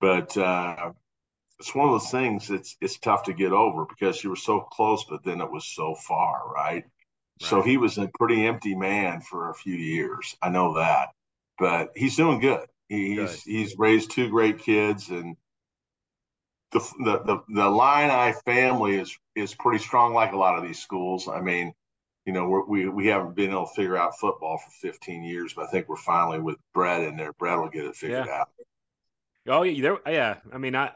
But uh, it's one of those things. It's it's tough to get over because you were so close, but then it was so far, right? right? So he was a pretty empty man for a few years. I know that, but he's doing good. He's he's raised two great kids, and the the the, the Illini family is is pretty strong, like a lot of these schools. I mean you know, we we haven't been able to figure out football for 15 years, but I think we're finally with Bret in there. Bret will get it figured yeah. out. Oh yeah, there, yeah. I mean, I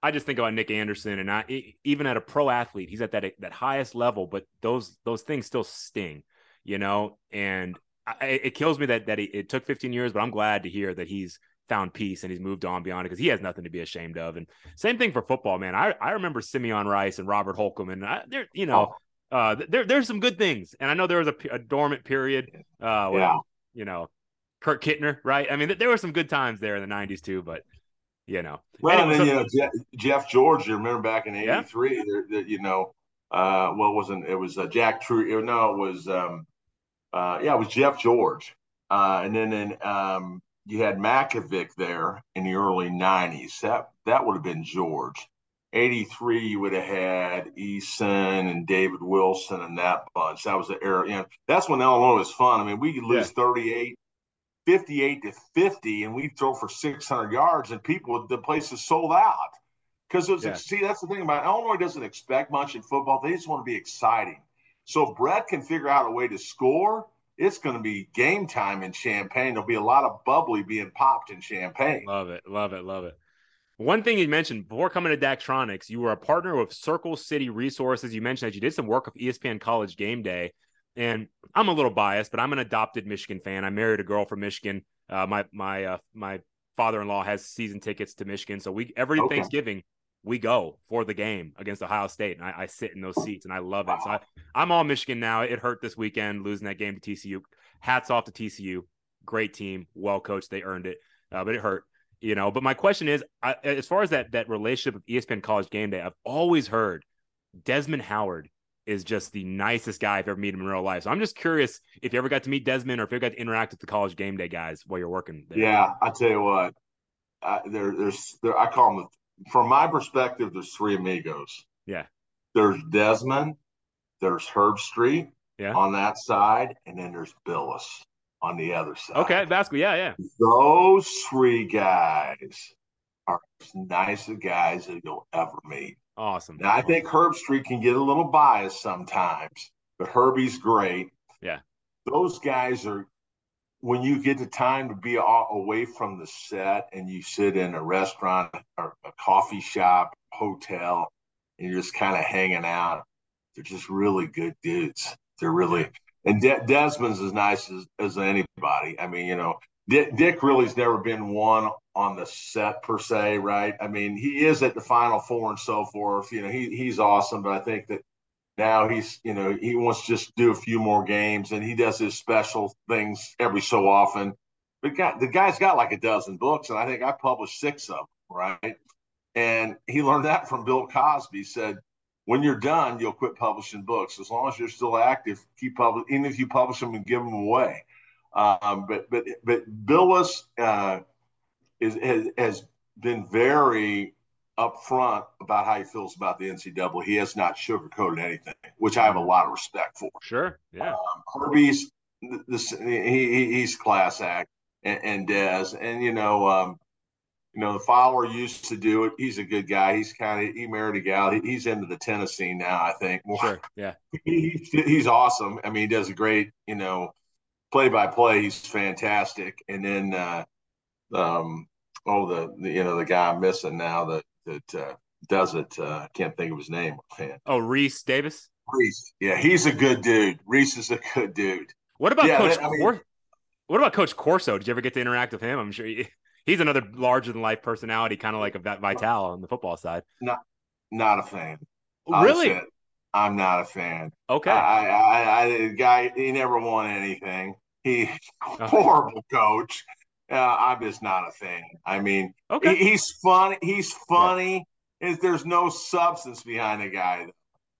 I just think about Nick Anderson, and I even at a pro athlete, he's at that that highest level, but those those things still sting, you know. And I, it kills me that that he, it took 15 years, but I'm glad to hear that he's found peace and he's moved on beyond it because he has nothing to be ashamed of. And same thing for football, man. I I remember Simeon Rice and Robert Holcombe, and I, there, you know, oh. uh, there there's some good things, and I know there was a, a dormant period. Uh, yeah. you know, Kurt Kittner, right? I mean, there were some good times there in the '90s too, but you know. Well, anyway, and then so, you know Jeff, Jeff, George. You remember back in '83? Yeah. You know, uh, well, wasn't it was uh, Jack True? No, it was um, uh, yeah, it was Jeff George. Uh, and then in, um, you had Mackovic there in the early '90s. That that would have been George. 83, you would have had Eason and David Wilson and that bunch. That was the era. You know, that's when Illinois was fun. I mean, we could lose yeah. 38 58 to 50 and we throw for 600 yards and people the place is sold out because yeah. see that's the thing about illinois doesn't expect much in football they just want to be exciting so if bret can figure out a way to score it's going to be game time in Champaign. there'll be a lot of bubbly being popped in Champagne. love it love it love it one thing you mentioned before coming to Daktronics, you were a partner with Circle City Resources. You mentioned that you did some work with ESPN College Game Day. And I'm a little biased, but I'm an adopted Michigan fan. I married a girl from Michigan. Uh, my my uh, my father-in-law has season tickets to Michigan, so we every okay. Thanksgiving we go for the game against Ohio State, and I, I sit in those seats, and I love it. So I, I'm all Michigan now. It hurt this weekend losing that game to TCU. Hats off to TCU, great team, well coached. They earned it, uh, but it hurt, you know. But my question is, I, as far as that that relationship with ESPN College Game Day, I've always heard Desmond Howard is just the nicest guy I've ever met him in real life. So I'm just curious if you ever got to meet Desmond or if you got to interact with the college game day guys while you're working. There. Yeah, I tell you what, I, there, there's there, I call them from my perspective. There's three amigos. Yeah. There's Desmond. There's Herbstreit. Yeah. On that side, and then there's Bilas on the other side. Okay, basketball. Yeah, yeah. Those three guys are as nice as guys that you'll ever meet. Awesome. Now, I think Herbstreit can get a little biased sometimes, but Herbie's great. Yeah. Those guys are, when you get the time to be away from the set and you sit in a restaurant or a coffee shop, hotel, and you're just kind of hanging out, they're just really good dudes. They're really, and De- Desmond's as nice as, as anybody. I mean, you know, Dick, Dick really's never been one on the set per se, right? I mean, he is at the Final Four and so forth. You know, he he's awesome, but I think that now he's you know he wants to just do a few more games, and he does his special things every so often. But got, the guy's got like a dozen books, and I think I published six of them, right? And he learned that from Bill Cosby. Said, when you're done, you'll quit publishing books. As long as you're still active, keep publishing. Even if you publish them and give them away. Um, but but but Bilas uh, is has, has been very upfront about how he feels about the NCAA. He has not sugarcoated anything, which I have a lot of respect for. Sure, yeah. Um, Herbie's this he, he's class act and, and Des, and you know, um, you know, the Fowler used to do it. He's a good guy. He's kind of he married a gal. He, he's into the Tennessee now. I think. Sure, yeah. He, he's awesome. I mean, he does a great, you know, play by play. He's fantastic. And then, uh, um, oh the, the, you know the guy I'm missing now that that uh, does it. Uh, I can't think of his name. Oh, Rece Davis. Rece, yeah, he's a good dude. Rece is a good dude. What about yeah, Coach? That, I mean, Cor- what about Coach Corso? Did you ever get to interact with him? I'm sure he, he's another larger than life personality, kind of like a Vitale on the football side. Not, not a fan. Really? I'm not a fan. Okay. I, I, I, the guy, he never won anything. He horrible coach. Uh, I'm just not a fan. I mean, okay. he, he's funny. He's funny. Yeah. There's no substance behind the guy.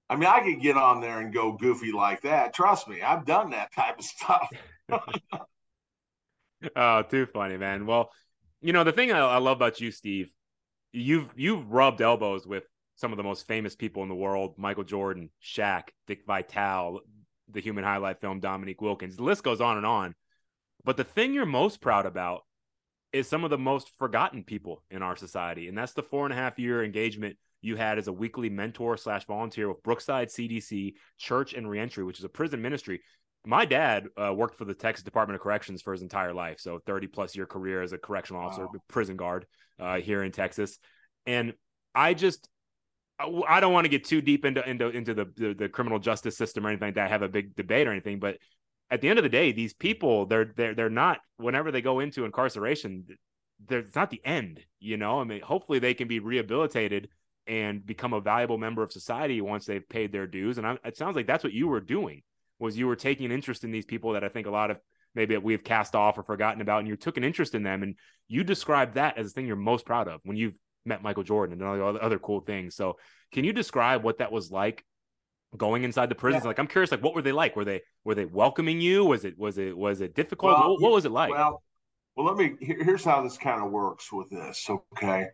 I mean, I could get on there and go goofy like that. Trust me, I've done that type of stuff. oh, too funny, man. Well, you know the thing I, I love about you, Steve, you've you've rubbed elbows with some of the most famous people in the world: Michael Jordan, Shaq, Dick Vitale, the Human Highlight film, Dominique Wilkins. The list goes on and on. But the thing you're most proud about is some of the most forgotten people in our society. And that's the four and a half year engagement you had as a weekly mentor slash volunteer with Brookside CDC Church and Reentry, which is a prison ministry. My dad uh, worked for the Texas Department of Corrections for his entire life. So 30 plus year career as a correctional officer, wow. prison guard uh, here in Texas. And I just I don't want to get too deep into into into the, the, the criminal justice system or anything like that. Have a big debate or anything, but at the end of the day, these people they're they're they're not. Whenever they go into incarceration, it's not the end. You know, I mean, hopefully they can be rehabilitated and become a valuable member of society once they've paid their dues. And I, it sounds like that's what you were doing was you were taking an interest in these people that I think a lot of maybe we've cast off or forgotten about, and you took an interest in them, and you described that as the thing you're most proud of when you've met Michael Jordan and all the other cool things. So, can you describe what that was like going inside the prisons? Yeah. Like, I'm curious, like, what were they like? Were they were they welcoming you? Was it was it was it difficult? Well, what, what, was it like? Well, well, let me. Here's how this kind of works with this. Okay,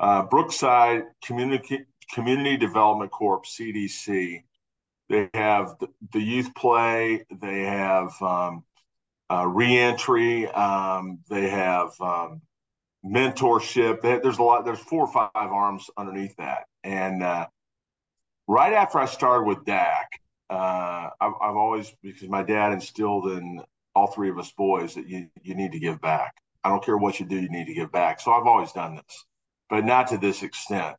uh, Brookside Community Community Development Corp (CDC). They have the, the youth play. They have um, uh, reentry. Um, they have um, mentorship. there's a lot. There's four or five arms underneath that. And uh, right after I started with DAC, uh, I've, I've, always because my dad instilled in all three of us boys that you you need to give back. I don't care what you do, you need to give back. So I've always done this, but not to this extent.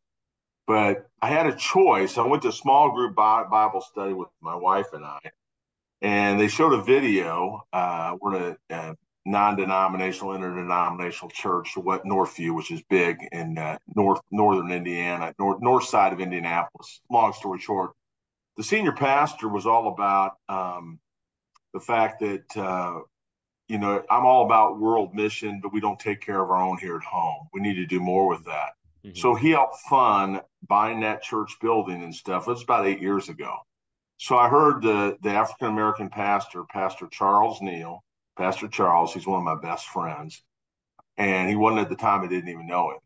But I had a choice. I went to a small group Bible study with my wife and I, and they showed a video. Uh, we're in a, a non-denominational, interdenominational church, what Northview, which is big in uh, north northern Indiana, north north side of Indianapolis. Long story short, the senior pastor was all about um, the fact that uh, you know I'm all about world mission, but we don't take care of our own here at home. We need to do more with that. Mm-hmm. So he helped fund buying that church building and stuff. It was about eight years ago. So I heard the the African American pastor, Pastor Charles Neal, Pastor Charles. He's one of my best friends, and he wasn't at the time. I didn't even know him,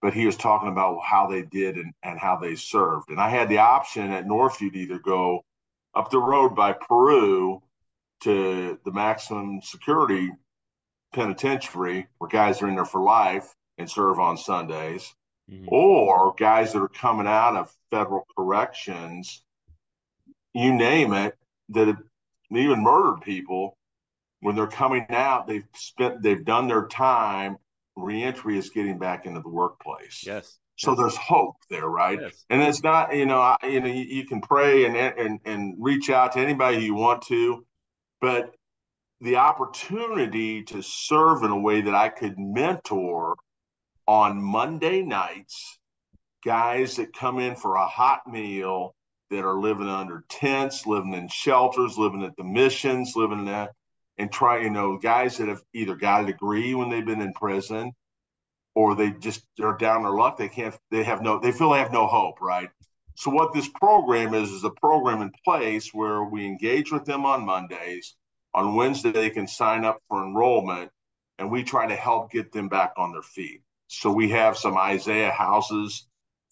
but he was talking about how they did and, and how they served. And I had the option at Northview to either go up the road by Peru to the maximum security penitentiary, where guys are in there for life and serve on Sundays, mm-hmm. or guys that are coming out of federal corrections you name it, that have even murdered people. When they're coming out, they've spent, they've done their time. Reentry is getting back into the workplace. Yes. So yes. there's hope there, right? Yes. And it's not, you know, I, you know, you, you can pray and and and reach out to anybody you want to, but the opportunity to serve in a way that I could mentor on Monday nights, guys that come in for a hot meal that are living under tents, living in shelters, living at the missions, living in that, and try, you know, guys that have either got a degree when they've been in prison or they just are down their luck. They can't, they have no, they feel they have no hope, right? So what this program is is a program in place where we engage with them on Mondays. On Wednesday, they can sign up for enrollment, and we try to help get them back on their feet. So we have some Isaiah houses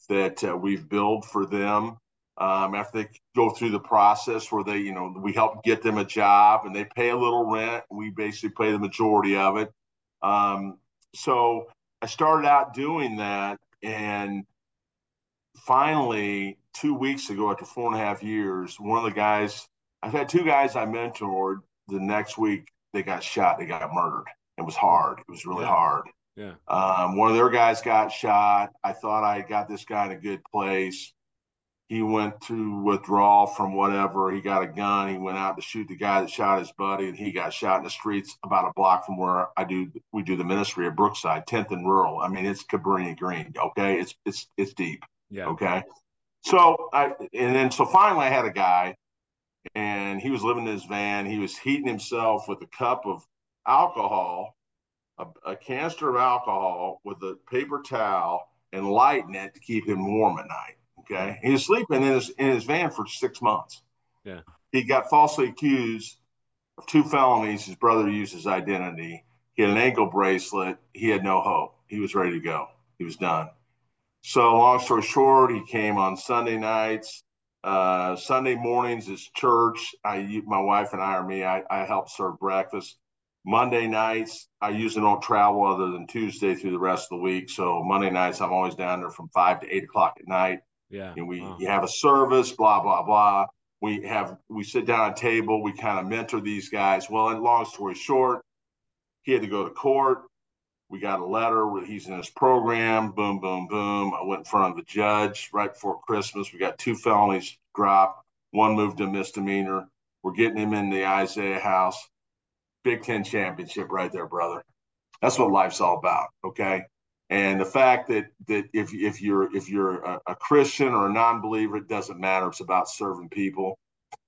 that uh, we've built for them um, after they go through the process where they, you know, we help get them a job and they pay a little rent. We basically pay the majority of it. Um, so I started out doing that. And finally, two weeks ago, after four and a half years, one of the guys, I've had two guys I mentored. The next week, they got shot, they got murdered. It was hard. It was really yeah. hard. Yeah. Um, one of their guys got shot. I thought I got this guy in a good place he went to withdraw from whatever. He got a gun. He went out to shoot the guy that shot his buddy, and he got shot in the streets about a block from where I do. We do the ministry at Brookside, 10th and Rural. I mean, it's Cabrini Green. Okay, it's it's it's deep. Yeah. Okay. So I and then so finally I had a guy, and he was living in his van. He was heating himself with a cup of alcohol, a, a canister of alcohol with a paper towel, and lighting it to keep him warm at night. Okay, he was sleeping in his in his van for six months. Yeah, he got falsely accused of two felonies. His brother used his identity. He had an ankle bracelet. He had no hope. He was ready to go. He was done. So, long story short, he came on Sunday nights. Uh, Sunday mornings is church. I, my wife and I, or me, I, I help serve breakfast. Monday nights, I usually don't travel other than Tuesday through the rest of the week. So Monday nights, I'm always down there from five to eight o'clock at night. Yeah. And we wow. have a service, blah, blah, blah. We have we sit down at a table, we kind of mentor these guys. Well, and long story short, he had to go to court. We got a letter where he's in his program. Boom, boom, boom. I went in front of the judge right before Christmas. We got two felonies dropped. One moved to misdemeanor. We're getting him in the Isaiah house. Big Ten championship right there, brother. That's what life's all about. Okay. And the fact that that if if you're if you're a, a Christian or a non-believer, it doesn't matter. It's about serving people.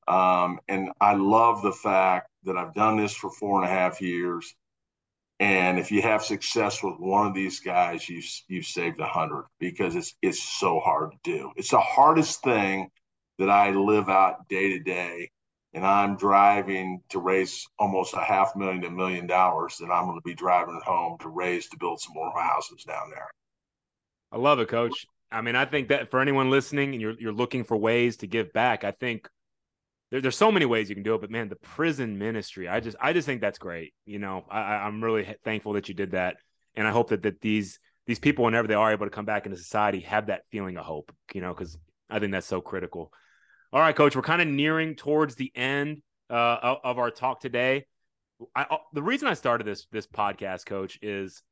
Um, and I love the fact that I've done this for four and a half years. And if you have success with one of these guys, you you've saved a hundred because it's it's so hard to do. It's the hardest thing that I live out day to day. And I'm driving to raise almost a half million to a million dollars that I'm going to be driving home to raise to build some more houses down there. I love it, coach. I mean, I think that for anyone listening and you're you're looking for ways to give back, I think there, there's so many ways you can do it, but man, the prison ministry, I just I just think that's great. You know, I, I'm really thankful that you did that, and I hope that that these these people, whenever they are able to come back into society, have that feeling of hope. You know, because I think that's so critical. All right, coach, we're kind of nearing towards the end uh, of our talk today. I, uh, the reason I started this this podcast, coach, is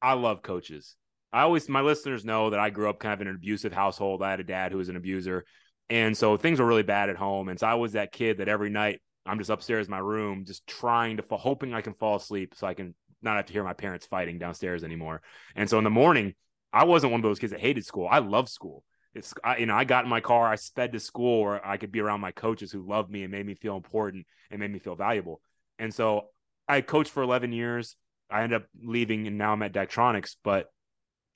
I love coaches. I always my listeners know that I grew up kind of in an abusive household. I had a dad who was an abuser. And so things were really bad at home. And so I was that kid that every night I'm just upstairs in my room, just trying to, fall, hoping I can fall asleep so I can not have to hear my parents fighting downstairs anymore. And so in the morning, I wasn't one of those kids that hated school. I love school. It's, I, you know, I got in my car, I sped to school where I could be around my coaches who loved me and made me feel important and made me feel valuable. And so I coached for 11 years. I ended up leaving and now I'm at Daktronics, but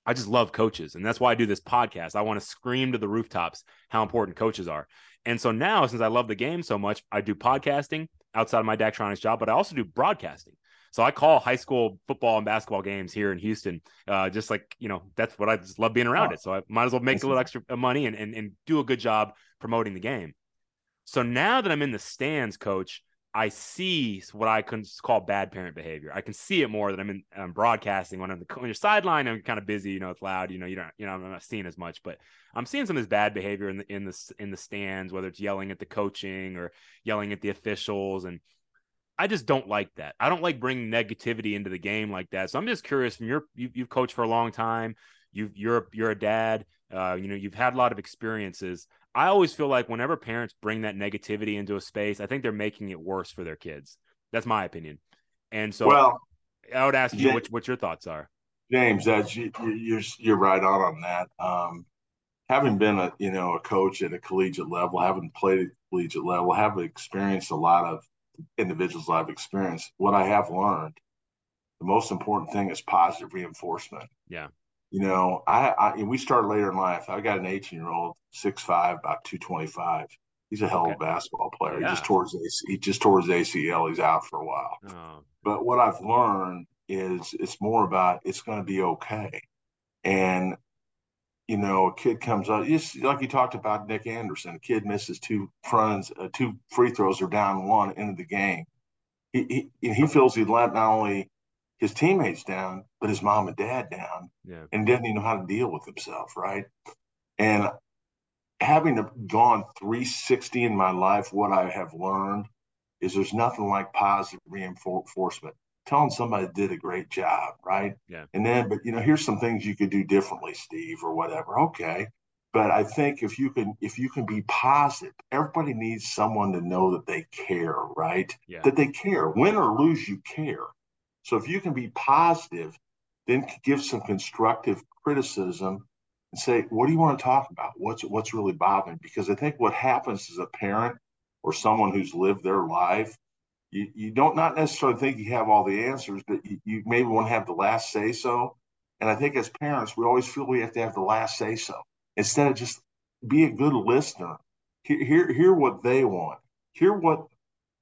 I just love coaches. And that's why I do this podcast. I want to scream to the rooftops how important coaches are. And so now, since I love the game so much, I do podcasting outside of my Daktronics job, but I also do broadcasting. So I call high school football and basketball games here in Houston. Uh, just like, you know, that's what I just love being around it. So I might as well make a little extra money and, and, and do a good job promoting the game. So now that I'm in the stands, coach, I see what I can call bad parent behavior. I can see it more than I'm in I'm broadcasting when I'm the, when you're sideline. I'm kind of busy, you know, it's loud, you know, you don't, you know, I'm not seeing as much, but I'm seeing some of this bad behavior in the in the in the stands, whether it's yelling at the coaching or yelling at the officials, and I just don't like that. I don't like bringing negativity into the game like that. So I'm just curious. From your you, you've coached for a long time, you you're you're a dad, uh, you know, you've had a lot of experiences. I always feel like whenever parents bring that negativity into a space, I think they're making it worse for their kids. That's my opinion. And so, well, I would ask you James, what, what your thoughts are. James, that's you, you're you're right on on that. Um, having been a you know a coach at a collegiate level, having played at collegiate level, having experienced a lot of individuals I've experienced, what I have learned, the most important thing is positive reinforcement. Yeah you know, I, I we started later in life. I got an 18 year old, six five, about 225. He's a hell okay. of a basketball player. Yeah. He just tore his he just tore his ACL. He's out for a while. Oh. But what I've learned is it's more about it's going to be okay. And you know, a kid comes up, just like you talked about Nick Anderson. A kid misses two fronts, uh, two free throws, or down one into the game. He he, he feels he let not only his teammates down, but his mom and dad down, yeah. and didn't even know how to deal with himself, right? And having gone 360 in my life, what I have learned is there's nothing like positive reinforcement. Telling somebody did a great job, right? Yeah. And then, but you know, here's some things you could do differently, Steve, or whatever. Okay. But I think if you can, if you can be positive, everybody needs someone to know that they care, right? Yeah. That they care. Win or lose, you care. So if you can be positive, then give some constructive criticism and say, what do you want to talk about? What's what's really bothering? Because I think what happens as a parent or someone who's lived their life, you, you don't not necessarily think you have all the answers, but you, you maybe want to have the last say so. And I think as parents, we always feel we have to have the last say so instead of just be a good listener. Hear, hear, hear what they want. Hear what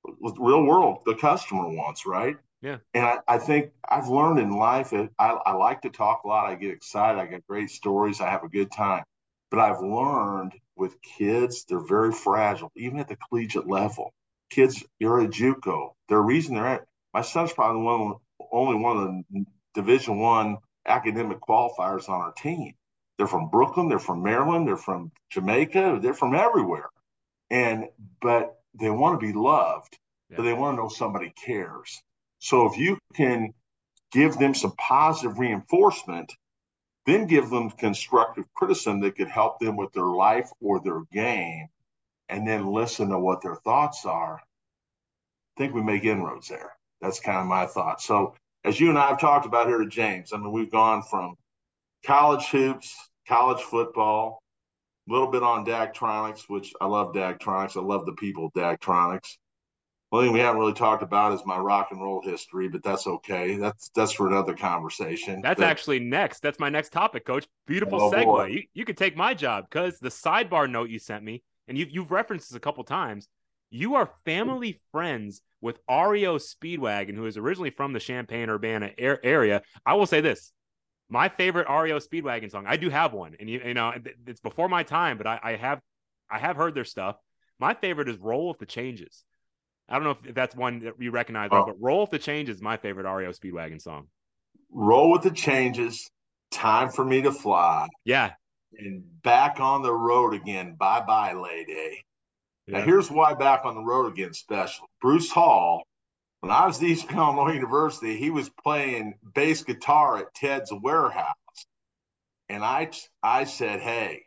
the real world the customer wants, right? Yeah. And I, I, think I've learned in life that I, I like to talk a lot. I get excited. I get great stories. I have a good time. But I've learned with kids, they're very fragile, even at the collegiate level. Kids, you're a JUCO. The reason they're at my son's probably one only one of the Division One academic qualifiers on our team. They're from Brooklyn. They're from Maryland. They're from Jamaica. They're from everywhere. And but they want to be loved, yeah. but they want to know somebody cares. So if you can give them some positive reinforcement, then give them constructive criticism that could help them with their life or their game, and then listen to what their thoughts are. I think we make inroads there. That's kind of my thought. So, as you and I have talked about here at James, I mean, we've gone from college hoops, college football, a little bit on Daktronics, which I love Daktronics. I love the people of Daktronics. One thing we haven't really talked about is my rock and roll history, but that's okay. That's that's for another conversation. That's but, actually next. That's my next topic, Coach. Beautiful oh, segue. You, you could take my job because the sidebar note you sent me, and you've, you've referenced this a couple times. You are family friends with REO Speedwagon, who is originally from the Champaign Urbana area. I will say this: my favorite REO Speedwagon song. I do have one, and you, you know it's before my time, but I, I have I have heard their stuff. My favorite is "Roll with the Changes." I don't know if that's one that you recognize, oh. but "Roll with the Changes" is my favorite REO Speedwagon song. "Roll with the Changes," "Time for Me to Fly." Yeah, and back on the road again. Bye bye, lady. Yeah. Now here's why back on the road again special. Bruce Hall, when I was at East Illinois University, he was playing bass guitar at Ted's warehouse. And I I said, Hey,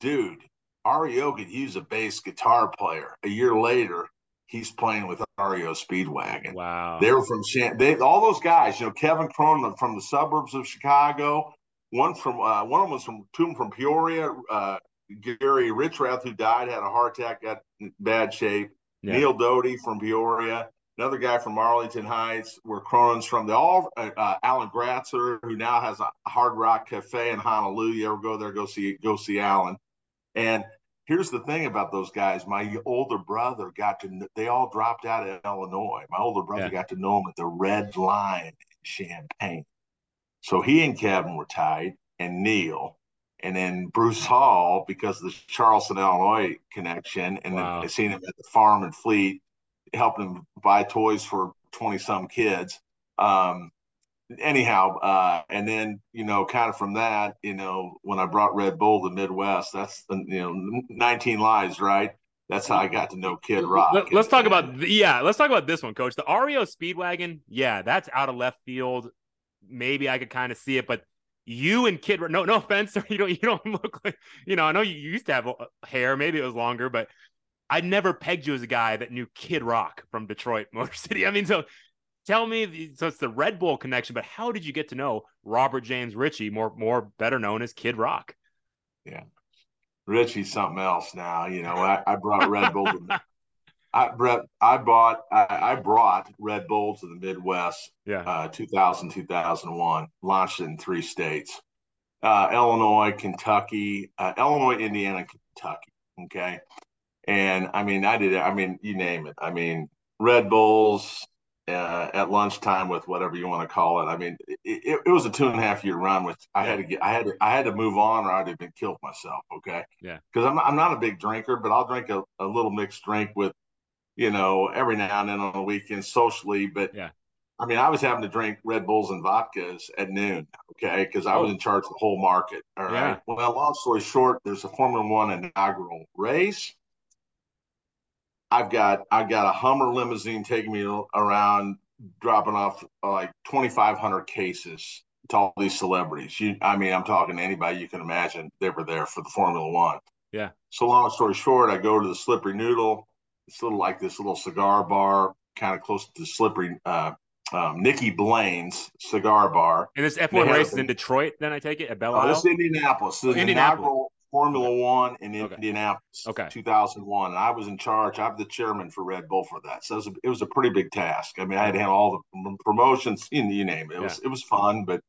dude, REO could use a bass guitar player. A year later, he's playing with REO Speedwagon. Wow. They were from they all those guys, you know, Kevin Cronin from the suburbs of Chicago, one from uh, one of them was from two from Peoria, uh, Gary Richrath, who died, had a heart attack, got bad shape. Yeah. Neal Doughty from Peoria, another guy from Arlington Heights, where Cronin's from. They all uh, uh, Alan Gratzer, who now has a Hard Rock Cafe in Honolulu. You ever go there? Go see go see Alan. And here's the thing about those guys. My older brother got to. They all dropped out of Illinois. My older brother yeah. got to know them at the Red Lion in Champaign. So he and Kevin were tied, and Neal and then Bruce Hall because of the Charleston, Illinois connection, and wow. then I seen him at the farm and fleet, helping him buy toys for twenty some kids. Um, anyhow, uh, and then you know, kind of from that, you know, when I brought Red Bull to the Midwest, that's the you know, nineteen lives, right? That's how I got to know Kid Rock. Let, us talk about yeah, let's talk about this one, Coach. The REO Speedwagon, yeah, that's out of left field. Maybe I could kind of see it, but you and Kid no no offense you don't you don't look like you know I know you used to have hair maybe it was longer but I never pegged you as a guy that knew Kid Rock from Detroit Motor City. I mean so tell me so it's the Red Bull connection but how did you get to know Robert James Ritchie more more better known as Kid Rock? Yeah. Ritchie's something else now you know I, I brought Red Bull to, I Brett, I bought, I, I, brought Red Bull to the Midwest. Yeah. Uh, 2000, 2001, launched in three states: uh, Illinois, Kentucky, uh, Illinois, Indiana, Kentucky. Okay, and I mean, I did. It, I mean, you name it. I mean, Red Bulls uh, at lunchtime with whatever you want to call it. I mean, it, it, it was a two and a half year run. With I yeah. had to get, I had to, I had to move on, or I'd have been killed myself. Okay. Yeah. Because I'm, I'm not a big drinker, but I'll drink a, a little mixed drink with you know, every now and then on the weekend socially. But yeah, I mean, I was having to drink Red Bulls and vodkas at noon, okay, because I was oh. in charge of the whole market. All right. Yeah. Well, long story short, there's a Formula One inaugural race. I've got I've got a Hummer limousine taking me around, dropping off like 2,500 cases to all these celebrities. You, I mean, I'm talking to anybody you can imagine. They were there for the Formula One. Yeah. So long story short, I go to the Slippery Noodle it's little like this little cigar bar, kind of close to the slippery. Uh, um, Nicky Blaine's cigar bar. And this F1 race is in Detroit, then I take it at Belle oh, This is Indianapolis. This is Indianapolis. Formula One in okay. Indianapolis, okay. 2001. And I was in charge. I'm the chairman for Red Bull for that. So it was a, it was a pretty big task. I mean, I had to handle all the promotions, you, you name it. It yeah. was it was fun, but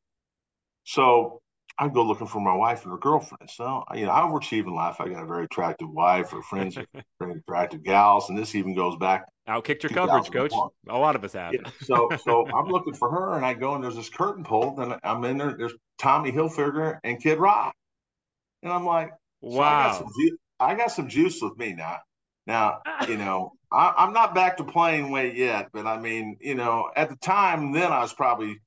so I'd go looking for my wife and her girlfriend. So, you know, I overachieve in life. I got a very attractive wife. Her friends very attractive gals. And this even goes back. Outkicked your coverage, coach. A lot of us have. Yeah, so, so I'm looking for her and I go and there's this curtain pulled and I'm in there. There's Tommy Hilfiger and Kid Rock. And I'm like, wow. So I, got some, I got some juice with me now. Now, you know, I, I'm not back to playing weight yet, but I mean, you know, at the time then I was probably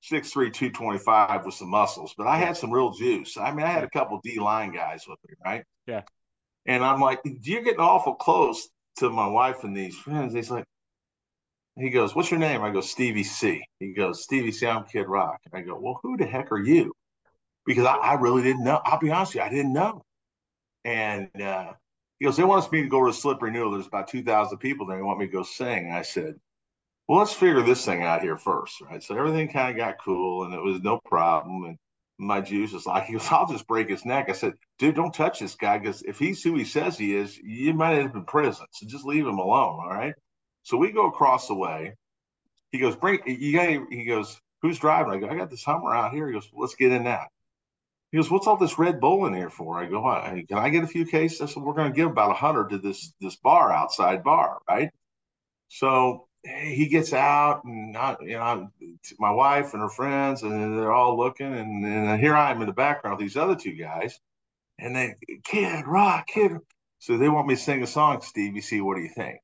Six three two twenty five with some muscles, but I had some real juice. I mean, I had a couple D line guys with me, right? Yeah. And I'm like, you're getting awful close to my wife and these friends. He's like, he goes, "What's your name?" I go, "Stevie C." He goes, "Stevie C, I'm Kid Rock." I go, "Well, who the heck are you?" Because I, I really didn't know. I'll be honest with you, I didn't know. And uh, he goes, "They want us me to go to Slippery Noodle. There's about two thousand people there. They want me to go sing." And I said, "Well, let's figure this thing out here first, right?" So everything kind of got cool, and it was no problem. And my juice is like, he goes, I'll just break his neck. I said, dude, don't touch this guy because if he's who he says he is, you might end up in prison. So just leave him alone. All right. So we go across the way. He goes, bring you got he goes, who's driving? I go, I got this Hummer out here. He goes, let's get in that. He goes, what's all this Red Bull in here for? I go, can I get a few cases? I said, we're going to give about a hundred to this this bar outside bar, right? So he gets out and I, you know my wife and her friends and they're all looking and, and here I am in the background with these other two guys and they kid rock kid so they want me to sing a song Stevie C what do you think?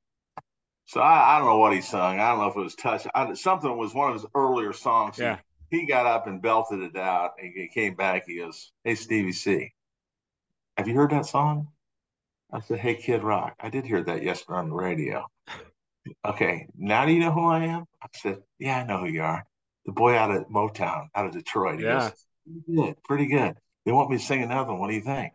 So I, I don't know what he sung. I don't know if it was touch I, something was one of his earlier songs. Yeah. He, he got up and belted it out and he came back he goes hey Stevie C have you heard that song? I said hey Kid Rock I did hear that yesterday on the radio okay, now do you know who I am? I said, yeah, I know who you are. The boy out of Motown, out of Detroit. He yeah. Goes, good, pretty good. They want me to sing another one. What do you think?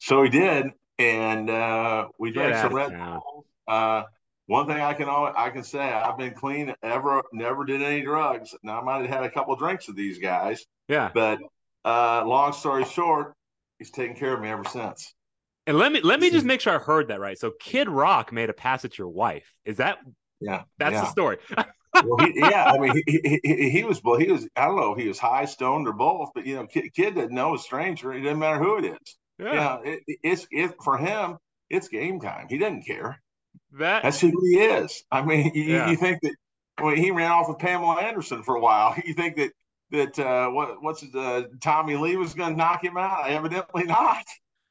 So he did, and uh, we drank some Red Bull. Uh, one thing I can always, I can say, I've been clean. Ever, never did any drugs. Now I might have had a couple of drinks with these guys. Yeah. But uh, long story short, he's taken care of me ever since. And let me let me just make sure I heard that right. So Kid Rock made a pass at your wife. Is that? Yeah, that's yeah. the story. well, he, yeah, I mean, he, he, he, was he was I don't know if he was high, stoned, or both, but you know, kid, kid didn't know a stranger. It doesn't matter who it is. Yeah, you know, it, it's it for him. It's game time. He doesn't care. That that's who he is. I mean, you, yeah. you think that when he ran off with Pamela Anderson for a while, you think that that uh, what what's uh, Tommy Lee was going to knock him out? Evidently not.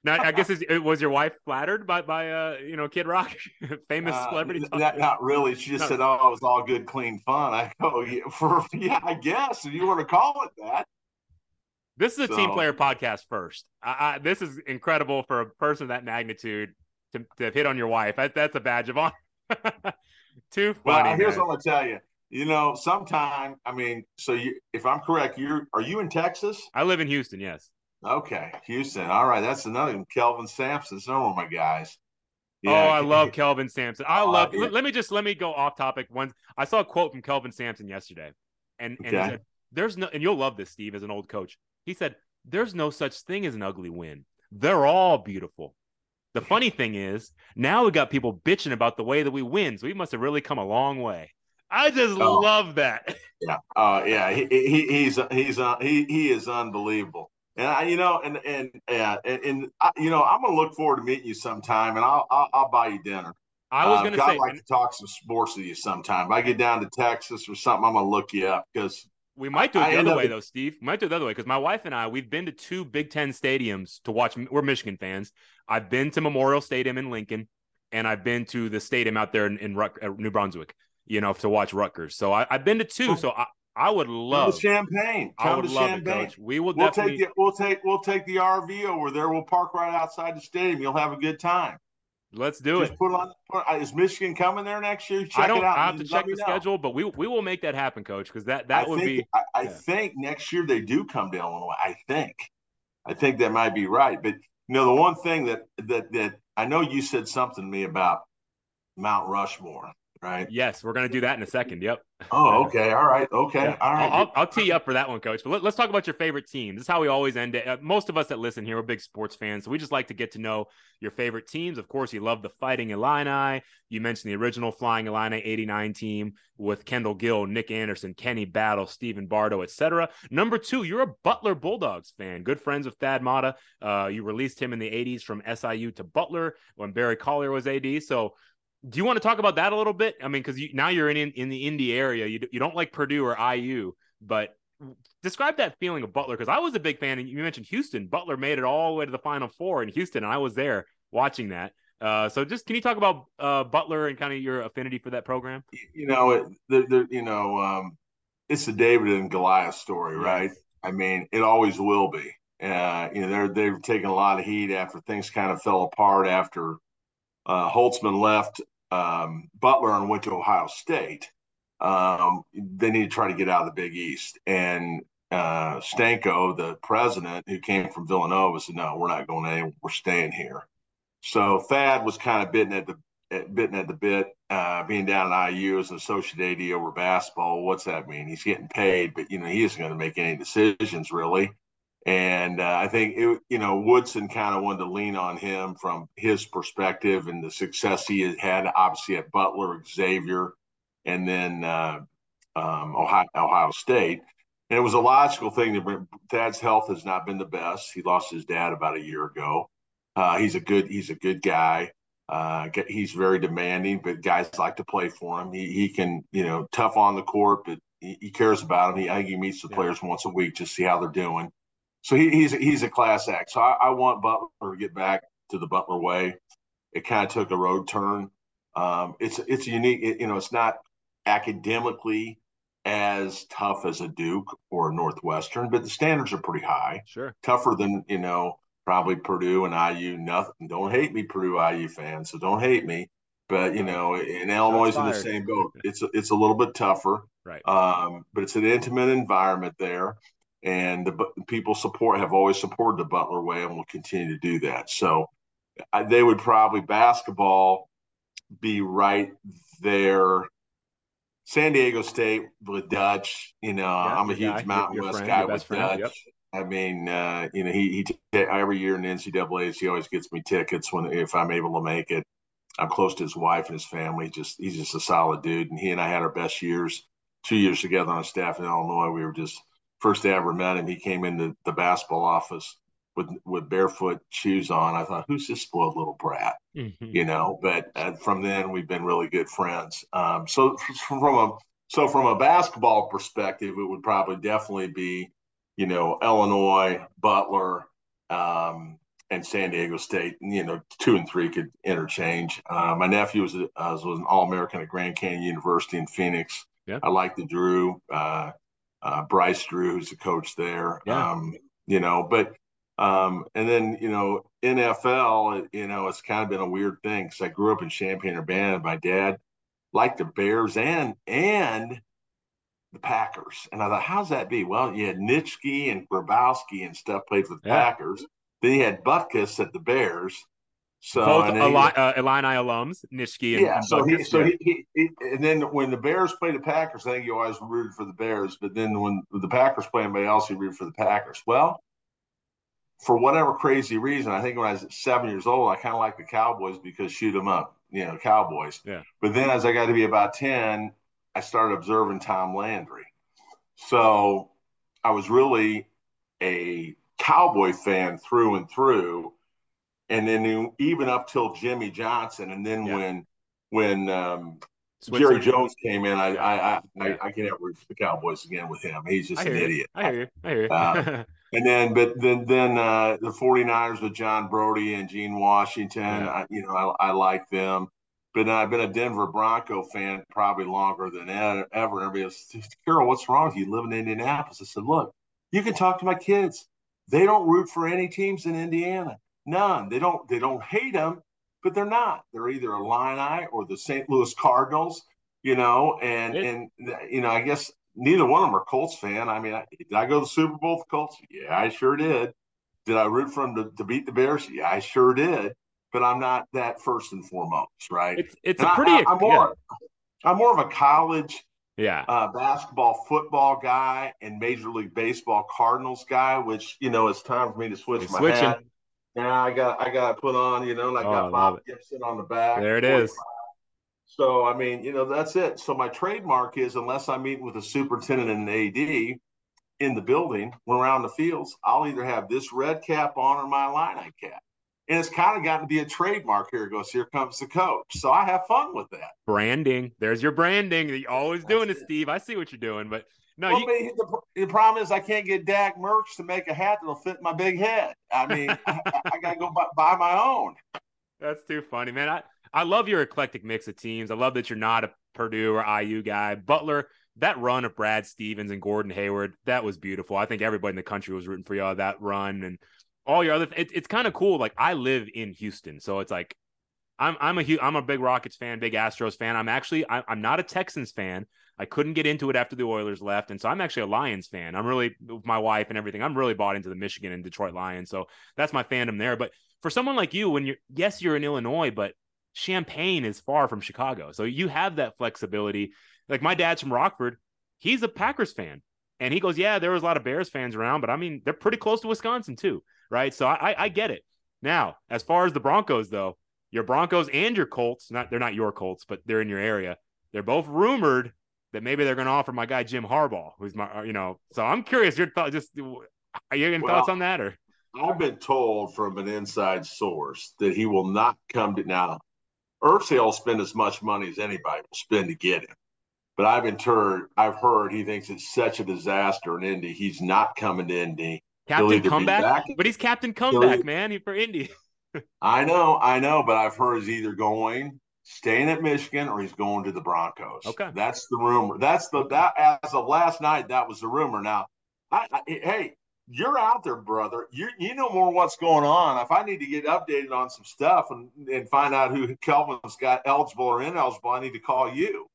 Now, I guess it was your wife flattered by by uh you know Kid Rock, famous uh, celebrity? Not, not really. She just no. said, "Oh, it was all good, clean fun." I go, yeah, for yeah, I guess if you want to call it that. This is a so, team player podcast. First, I, I, this is incredible for a person of that magnitude to, to hit on your wife. That, that's a badge of honor. Too funny. Well, here's man. what I'm gonna tell you. You know, sometime I mean, so you, if I'm correct, you're are you in Texas? I live in Houston. Yes. Okay, Houston. All right, that's another one. Kelvin Sampson. Some of my guys. Yeah. Oh, I love Kelvin Sampson. I oh, love. Yeah. Let me just let me go off topic. One, I saw a quote from Kelvin Sampson yesterday, and and okay. said, "There's no," and you'll love this, Steve, as an old coach. He said, "There's no such thing as an ugly win. They're all beautiful." The funny thing is, now we got people bitching about the way that we win. So we must have really come a long way. I just oh. love that. Yeah. Uh, yeah. He, he, he's he's uh, he he is unbelievable. And I, you know, and and yeah, and, and I, you know, I'm gonna look forward to meeting you sometime, and I'll I'll, I'll buy you dinner. I was gonna uh, say, I'd like to talk some sports with you sometime. If I get down to Texas or something, I'm gonna look you up because we might do it the I other way, though, Steve. We might do it the other way because my wife and I, we've been to two Big Ten stadiums to watch. We're Michigan fans. I've been to Memorial Stadium in Lincoln, and I've been to the stadium out there in, in Ruck, uh, New Brunswick. You know, to watch Rutgers. So I, have been to two. So I, I would love Come Champaign. Come I would love Champaign. it, Coach. We will we'll definitely. Take the, we'll take we'll take the RV over there. We'll park right outside the stadium. You'll have a good time. Let's do Just it. Put on. Put, uh, is Michigan coming there next year? Check I don't it out. I have to check the know. schedule, but we we will make that happen, Coach. Because that that I would think, be. I, I yeah. think next year they do come to Illinois. I think. I think that might be right. But you know, the one thing that that that I know you said something to me about Mount Rushmore right? Yes, we're going to do that in a second. Yep. Oh, okay. All right. Okay. Yeah. All right. I'll, I'll, tee you up for that one, Coach. But let, us talk about your favorite team. This is how we always end it. Uh, most of us that listen here are big sports fans, so we just like to get to know your favorite teams. Of course, you love the Fighting Illini. You mentioned the original Flying Illini '89 team with Kendall Gill, Nick Anderson, Kenny Battle, Stephen Bardo, etc. Number two, you're a Butler Bulldogs fan. Good friends with Thad Matta. Uh, you released him in the '80s from SIU to Butler when Barry Collier was AD. So do you want to talk about that a little bit? I mean, because you, now you're in, in, the Indy area. You you don't like Purdue or IU, but describe that feeling of Butler because I was a big fan. And you mentioned Houston. Butler made it all the way to the Final Four in Houston, and I was there watching that. Uh, so just can you talk about uh, Butler and kind of your affinity for that program? You know, it, they're, they're, you know, um, it's the David and Goliath story, right? I mean, it always will be. Uh, you know, they're they've taken a lot of heat after things kind of fell apart after uh, Holtmann left um, Butler and went to Ohio State. um, they need to try to get out of the Big East. And uh, Danko, the president who came from Villanova, said, "No, we're not going anywhere. We're staying here." So Thad was kind of bitten at the at, bitten at the bit, uh, being down at IU as an associate AD over basketball. What's that mean? He's getting paid, but you know he isn't going to make any decisions really. And uh, I think it, you know Woodson kind of wanted to lean on him from his perspective and the success he had had, obviously at Butler, Xavier, and then uh, um, Ohio, Ohio State. And it was a logical thing to bring. Thad's health has not been the best. He lost his dad about a year ago. Uh, he's a good he's a good guy. Uh, he's very demanding, but guys like to play for him. He, he can you know tough on the court, but he, he cares about them. He, I think he meets the yeah. players once a week to see how they're doing. So he, he's he's a class act. So I, I, want Butler to get back to the Butler way. It kind of took a road turn. Um, it's it's unique. It, you know, it's not academically as tough as a Duke or a Northwestern, but the standards are pretty high. Sure. Tougher than, you know, probably Purdue and IU. Nothing. Don't hate me, Purdue IU fans. So don't hate me. But you know, in Illinois in the same boat. It's a, it's a little bit tougher. Right. Um, but it's an intimate environment there, and the people support have always supported the Butler way and will continue to do that. So I, they would probably basketball be right there San Diego State with Dutch. You know, yeah, I'm a huge guy, Mountain West friend, guy with friend, Dutch. Yep. I mean, uh, you know, he, he every year in the NCAA's, he always gets me tickets when if I'm able to make it. I'm close to his wife and his family. Just he's just a solid dude, and he and I had our best years, two years together on staff in Illinois. We were just first day I ever met him. He came into the basketball office with with barefoot shoes on. I thought, who's this spoiled little brat? Mm-hmm. You know. But uh, from then, we've been really good friends. Um, so from a so from a basketball perspective, it would probably definitely be, you know, Illinois, Butler, um, and San Diego State. You know, two and three could interchange. Uh, my nephew was, a, uh, was an All American at Grand Canyon University in Phoenix. Yeah. I like the Drew. Uh, uh, Bryce Drew, who's the coach there. Yeah. Um, you know, but um, and then, you know, NFL, you know, it's kind of been a weird thing because I grew up in Champaign Urbana. My dad liked the Bears and and the Packers. And I thought, how's that be? Well, you had Nitschke and Grabowski and stuff played for the yeah. Packers. Then you had Butkus at the Bears. So both Eli- uh, Illini alums, Nitschke and, yeah. And so he, so he, he, he, and then when the Bears played the Packers, I think you always rooted for the Bears. But then when the Packers play anybody else, you rooted for the Packers. Well, for whatever crazy reason, I think when I was seven years old, I kind of liked the Cowboys because shoot them up, you know, Cowboys. Yeah. But then as I got to be about 10, I started observing Tom Landry. So I was really a Cowboy fan through and through. And then even up till Jimmy Johnson. And then yeah. when, when, um, Jerry Jones came in. I I I, I, I can never root for the Cowboys again with him. He's just an you. idiot. I hear you. I hear you. uh, And then, but then, then uh, the 49ers with John Brodie and Gene Washington, yeah. I, you know, I, I like them. But I've been a Denver Bronco fan probably longer than ever. Everybody Carroll, what's wrong with you living in Indianapolis? I said, look, you can talk to my kids. They don't root for any teams in Indiana. None. They don't. They don't hate them, but they're not. They're either a Illini or the St. Louis Cardinals. You know, and it, and you know, I guess neither one of them are Colts fan. I mean, I, did I go to the Super Bowl with Colts? Yeah, I sure did. Did I root for them to, to beat the Bears? Yeah, I sure did. But I'm not that first and foremost, right? It's it's and a pretty. I, am more yeah. I'm more of a college yeah uh, basketball football guy and Major League Baseball Cardinals guy, which you know it's time for me to switch You're my switching. hat. Now I got I got put on, you know, and I oh, got I Bob Gibson on the back. There it is. So I mean, you know, that's it. So my trademark is unless I meet with a superintendent and an AD in the building when around the fields, I'll either have this red cap on or my line Illini cap. And it's kind of gotten to be a trademark here. It goes, here comes the coach. So I have fun with that. Branding. There's your branding. You're always that's doing it, Steve. I see what you're doing, but no, well, you... the, the, problem is I can't get Dak merch to make a hat that'll fit my big head. I mean, I, I got to go buy, buy my own. That's too funny, man. I, I love your eclectic mix of teams. I love that you're not a Purdue or IU guy. Butler, that run of Brad Stevens and Gordon Hayward, that was beautiful. I think everybody in the country was rooting for y'all that run and all your other. It, it's kind of cool. Like I live in Houston, so it's like I'm I'm a huge, I'm a big Rockets fan, big Astros fan. I'm actually I, I'm not a Texans fan. I couldn't get into it after the Oilers left, and so I'm actually a Lions fan. I'm really with my wife and everything. I'm really bought into the Michigan and Detroit Lions, so that's my fandom there. But for someone like you, when you're yes, you're in Illinois, but Champaign is far from Chicago, so you have that flexibility. Like my dad's from Rockford, he's a Packers fan, and he goes, "Yeah, there was a lot of Bears fans around, but I mean, they're pretty close to Wisconsin too, right?" So I, I get it. Now, as far as the Broncos, though, your Broncos and your Colts, not they're not your Colts, but they're in your area. They're both rumored that maybe they're going to offer my guy Jim Harbaugh, who's my, uh, you know. So I'm curious. Your thought, just are you any well, thoughts on that, or? I've been told from an inside source that he will not come to now. Irsay will spend as much money as anybody will spend to get him. But I've been heard, I've heard he thinks it's such a disaster in Indy. He's not coming to Indy. Captain comeback, but he's captain comeback, man. He for Indy. I know, I know, but I've heard he's either going, staying at Michigan, or he's going to the Broncos. Okay, that's the rumor. That's the that as of last night, that was the rumor. Now, I, I, hey, you're out there, brother. You you know more what's going on. If I need to get updated on some stuff and and find out who Kelvin's got eligible or ineligible, I need to call you.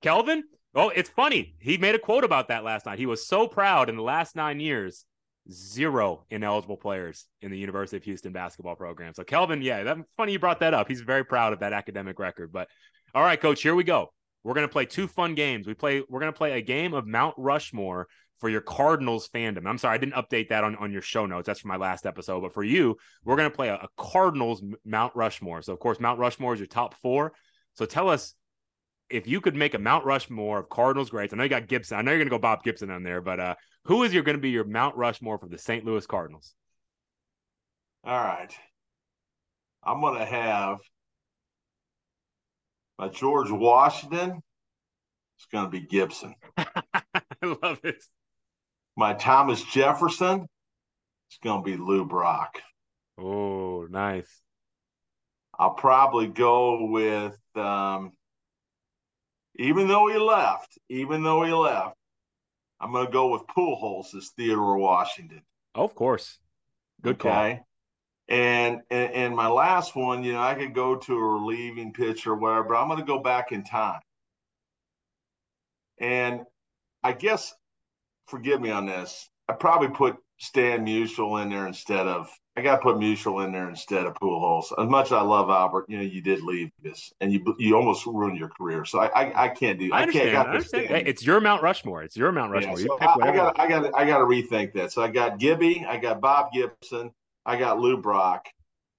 Kelvin? Oh, it's funny. He made a quote about that last night. He was so proud in the last nine years zero ineligible players in the University of Houston basketball program. So Kelvin, yeah, that's funny you brought that up. He's very proud of that academic record. But all right, coach, here we go. We're gonna play two fun games. We play we're gonna play a game of Mount Rushmore for your Cardinals fandom. I'm sorry, I didn't update that on, on your show notes. That's from my last episode. But for you, we're gonna play a, a Cardinals Mount Rushmore. So of course, Mount Rushmore is your top four. So tell us if you could make a Mount Rushmore of Cardinals greats, I know you got Gibson. I know you're going to go Bob Gibson on there, but uh, who is your going to be your Mount Rushmore for the St. Louis Cardinals? All right, I'm going to have my George Washington. It's going to be Gibson. I love it. My Thomas Jefferson. It's going to be Lou Brock. Oh, nice. I'll probably go with um, even though he left, even though he left, I'm going to go with Pujols as Theodore Washington. Oh, of course. Good okay. Call. And, and and my last one, you know, I could go to a relieving pitch or whatever, but I'm going to go back in time. And I guess, forgive me on this, I probably put Stan Musial in there instead of I got to put Musial in there instead of Pujols. As much as I love Albert, you know, you did leave this, and you you almost ruined your career. So I I, I can't do. I, I can't. I understand. Hey, it's your Mount Rushmore. It's your Mount Rushmore. Yeah, so I, I got I got I got to rethink that. So I got Gibby, I got Bob Gibson, I got Lou Brock,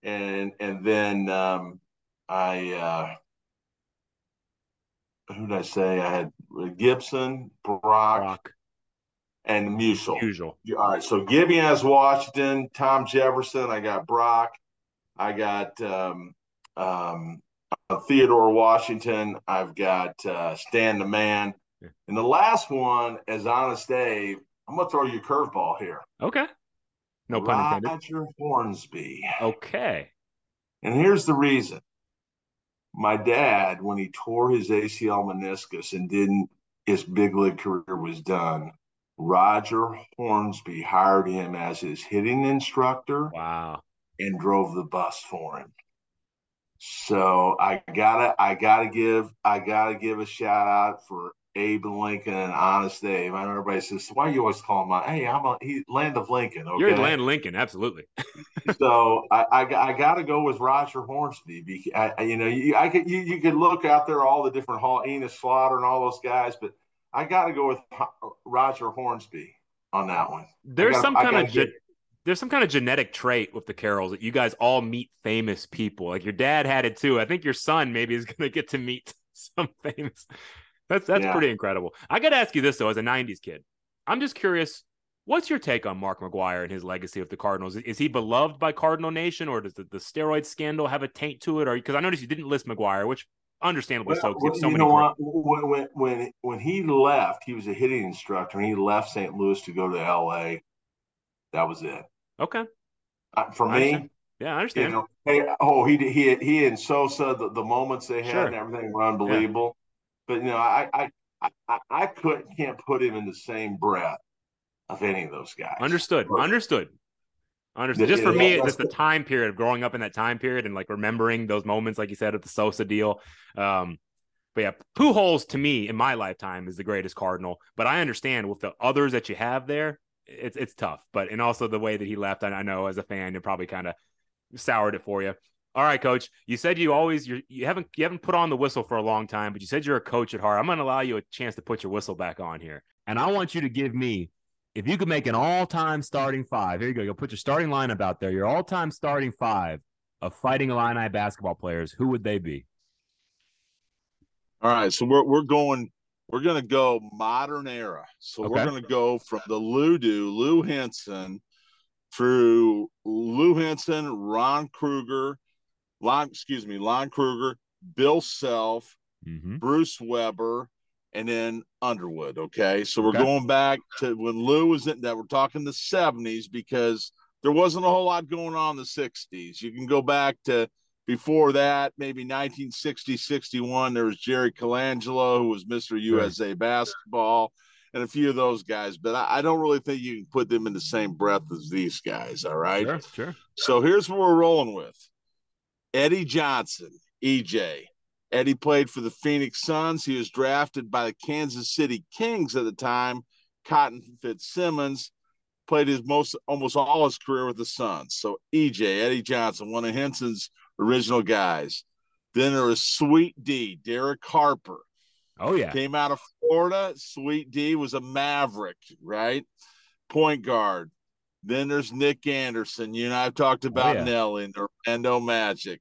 and and then um, I uh, who did I say? I had Gibson, Brock, Brock and Musial. Usual. All right. So Gibby has Washington, Tom Jefferson. I got Brock. I got um, um, uh, Theodore Washington. I've got uh, Stan the Man. Yeah. And the last one, as Honest Dave, I'm going to throw you a curveball here. Okay. No pun intended. Roger Hornsby. Okay. And here's the reason. My dad, when he tore his ACL meniscus and didn't, his big league career was done Roger Hornsby hired him as his hitting instructor. Wow. And drove the bus for him. So I gotta I gotta give I gotta give a shout out for Abe Lincoln and Honest Dave. I know everybody says, why you always call him out? Hey, I'm a he, land of Lincoln. Okay? You're land of Lincoln, absolutely. so I, I, I got to go with Roger Hornsby. Because I, you know, you, I could you, you could look out there all the different Hall, Enos Slaughter and all those guys, but I got to go with Roger Hornsby on that one. There's gotta, some kind of ge- there's some kind of genetic trait with the Carrolls that you guys all meet famous people. Like your dad had it too. I think your son maybe is going to get to meet some famous. That's that's yeah. pretty incredible. I got to ask you this though, as a '90s kid, I'm just curious. What's your take on Mark McGwire and his legacy with the Cardinals? Is he beloved by Cardinal Nation, or does the, the steroid scandal have a taint to it? Or because I noticed you didn't list McGwire, which understandably well, so. so you know what? When, when when he left, he was a hitting instructor, and he left St. Louis to go to L.A. That was it. Okay. Uh, for me, yeah, I understand. You know, hey, oh, he he he and Sosa, the, the moments they had sure. and everything were unbelievable. Yeah. But you know, I I I, I couldn't can't put him in the same breath of any of those guys. Understood. Understood. Understood. Just for me, it's just the time period of growing up in that time period and like remembering those moments, like you said, at the Sosa deal. Um, but yeah, Pujols to me in my lifetime is the greatest Cardinal. But I understand with the others that you have there, it's it's tough. But and also the way that he left, I, I know as a fan, it probably kind of soured it for you. All right, coach. You said you always you're, you haven't you haven't put on the whistle for a long time, but you said you're a coach at heart. I'm going to allow you a chance to put your whistle back on here, and I want you to give me if you could make an all-time starting five, here you go. You'll put your starting lineup out there. Your all-time starting five of Fighting Illini basketball players. Who would they be? All right, so we're we're going. We're going to go modern era. So okay. we're going to go from the Ludo, Lou Henson, through Lou Henson, Ron Kruger, Lon, excuse me, Lon Kruger, Bill Self, mm-hmm. Bruce Weber, and then Underwood. Okay. So we're okay. going back to when Lou was in that. We're talking the 70s because there wasn't a whole lot going on in the 60s. You can go back to before that, maybe 1960, 61. There was Jerry Colangelo, who was Mr. USA basketball, and a few of those guys. But I, I, don't really think you can put them in the same breath as these guys. All right. Sure. Sure. So here's what we're rolling with Eddie Johnson, EJ. Eddie played for the Phoenix Suns. He was drafted by the Kansas City Kings at the time. Cotton Fitzsimmons played his most almost all his career with the Suns. So EJ, Eddie Johnson, one of Henson's original guys. Then there was Sweet D, Derek Harper. Oh yeah. Came out of Florida. Sweet D was a maverick, right? Point guard. Then there's Nick Anderson. You know, I've talked oh, about oh, yeah. Nelly and Orlando Magic.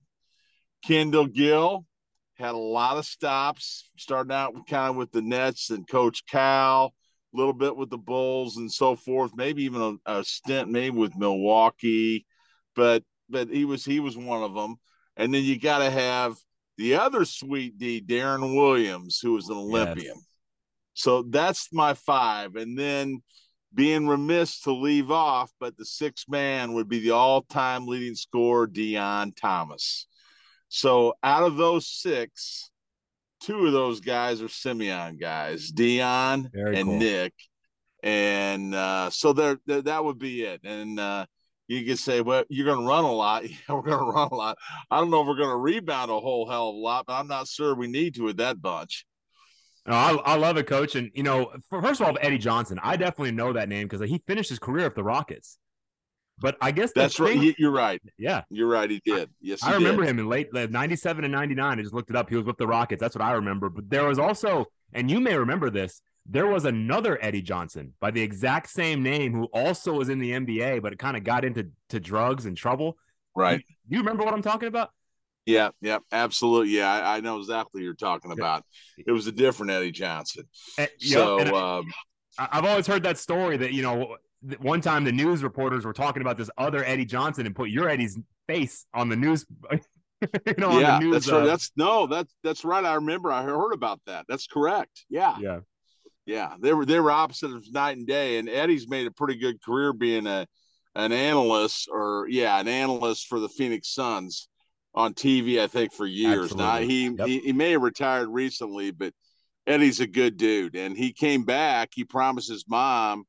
Kendall Gill, had a lot of stops, starting out kind of with the Nets and Coach Cal, a little bit with the Bulls and so forth. Maybe even a, a stint, maybe with Milwaukee, but but he was he was one of them. And then you got to have the other sweet D, Deron Williams, who was an Olympian. Yes. So that's my five. And then being remiss to leave off, but the sixth man would be the all-time leading scorer, Deon Thomas. So out of those six, two of those guys are Simeon guys, Deon Very and cool. Nick. And uh, so there, that would be it. And uh, you could say, well, you're going to run a lot. Yeah, we're going to run a lot. I don't know if we're going to rebound a whole hell of a lot, but I'm not sure we need to with that bunch. No, I, I love it, coach. And, you know, first of all, Eddie Johnson, I definitely know that name because he finished his career with the Rockets. But I guess that's thing, right. You're right. Yeah, you're right. He did. Yes, I remember did. him in late '97 and '99. I just looked it up. He was with the Rockets. That's what I remember. But there was also, and you may remember this. There was another Eddie Johnson by the exact same name who also was in the NBA, but it kind of got into to drugs and trouble. Right. You, you remember what I'm talking about? Yeah, yeah, absolutely. Yeah, I, I know exactly what you're talking about. It was a different Eddie Johnson. And, so um, I've always heard that story that you know one time the news reporters were talking about this other Eddie Johnson and put your Eddie's face on the news. you know, yeah, news, that's right. Uh, that's no, that's that's right. I remember. I heard about that. That's correct. Yeah, yeah, yeah. They were they were opposite of night and day. And Eddie's made a pretty good career being a an analyst or yeah, an analyst for the Phoenix Suns on TV. I think for years Absolutely. now. He, yep. he he may have retired recently, but Eddie's a good dude, and he came back. He promised his mom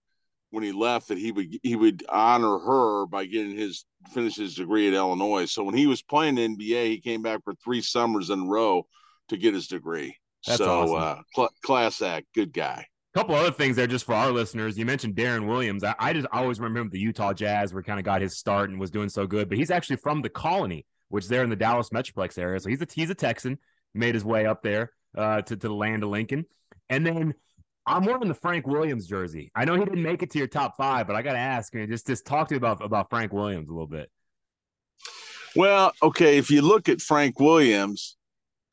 when he left that he would he would honor her by getting his finish his degree at Illinois. So when he was playing the NBA, he came back for three summers in a row to get his degree. That's so awesome. uh, cl- class act, good guy. A couple other things there just for our listeners. You mentioned Deron Williams. I, I just always remember the Utah Jazz where kind of got his start and was doing so good. But he's actually from the Colony, which is there in the Dallas Metroplex area. So he's a he's a Texan. Made his way up there uh, to to the land of Lincoln. And then I'm wearing the Frank Williams jersey. I know he didn't make it to your top five, but I got to ask, man, just just talk to you about about Frank Williams a little bit. Well, okay, if you look at Frank Williams,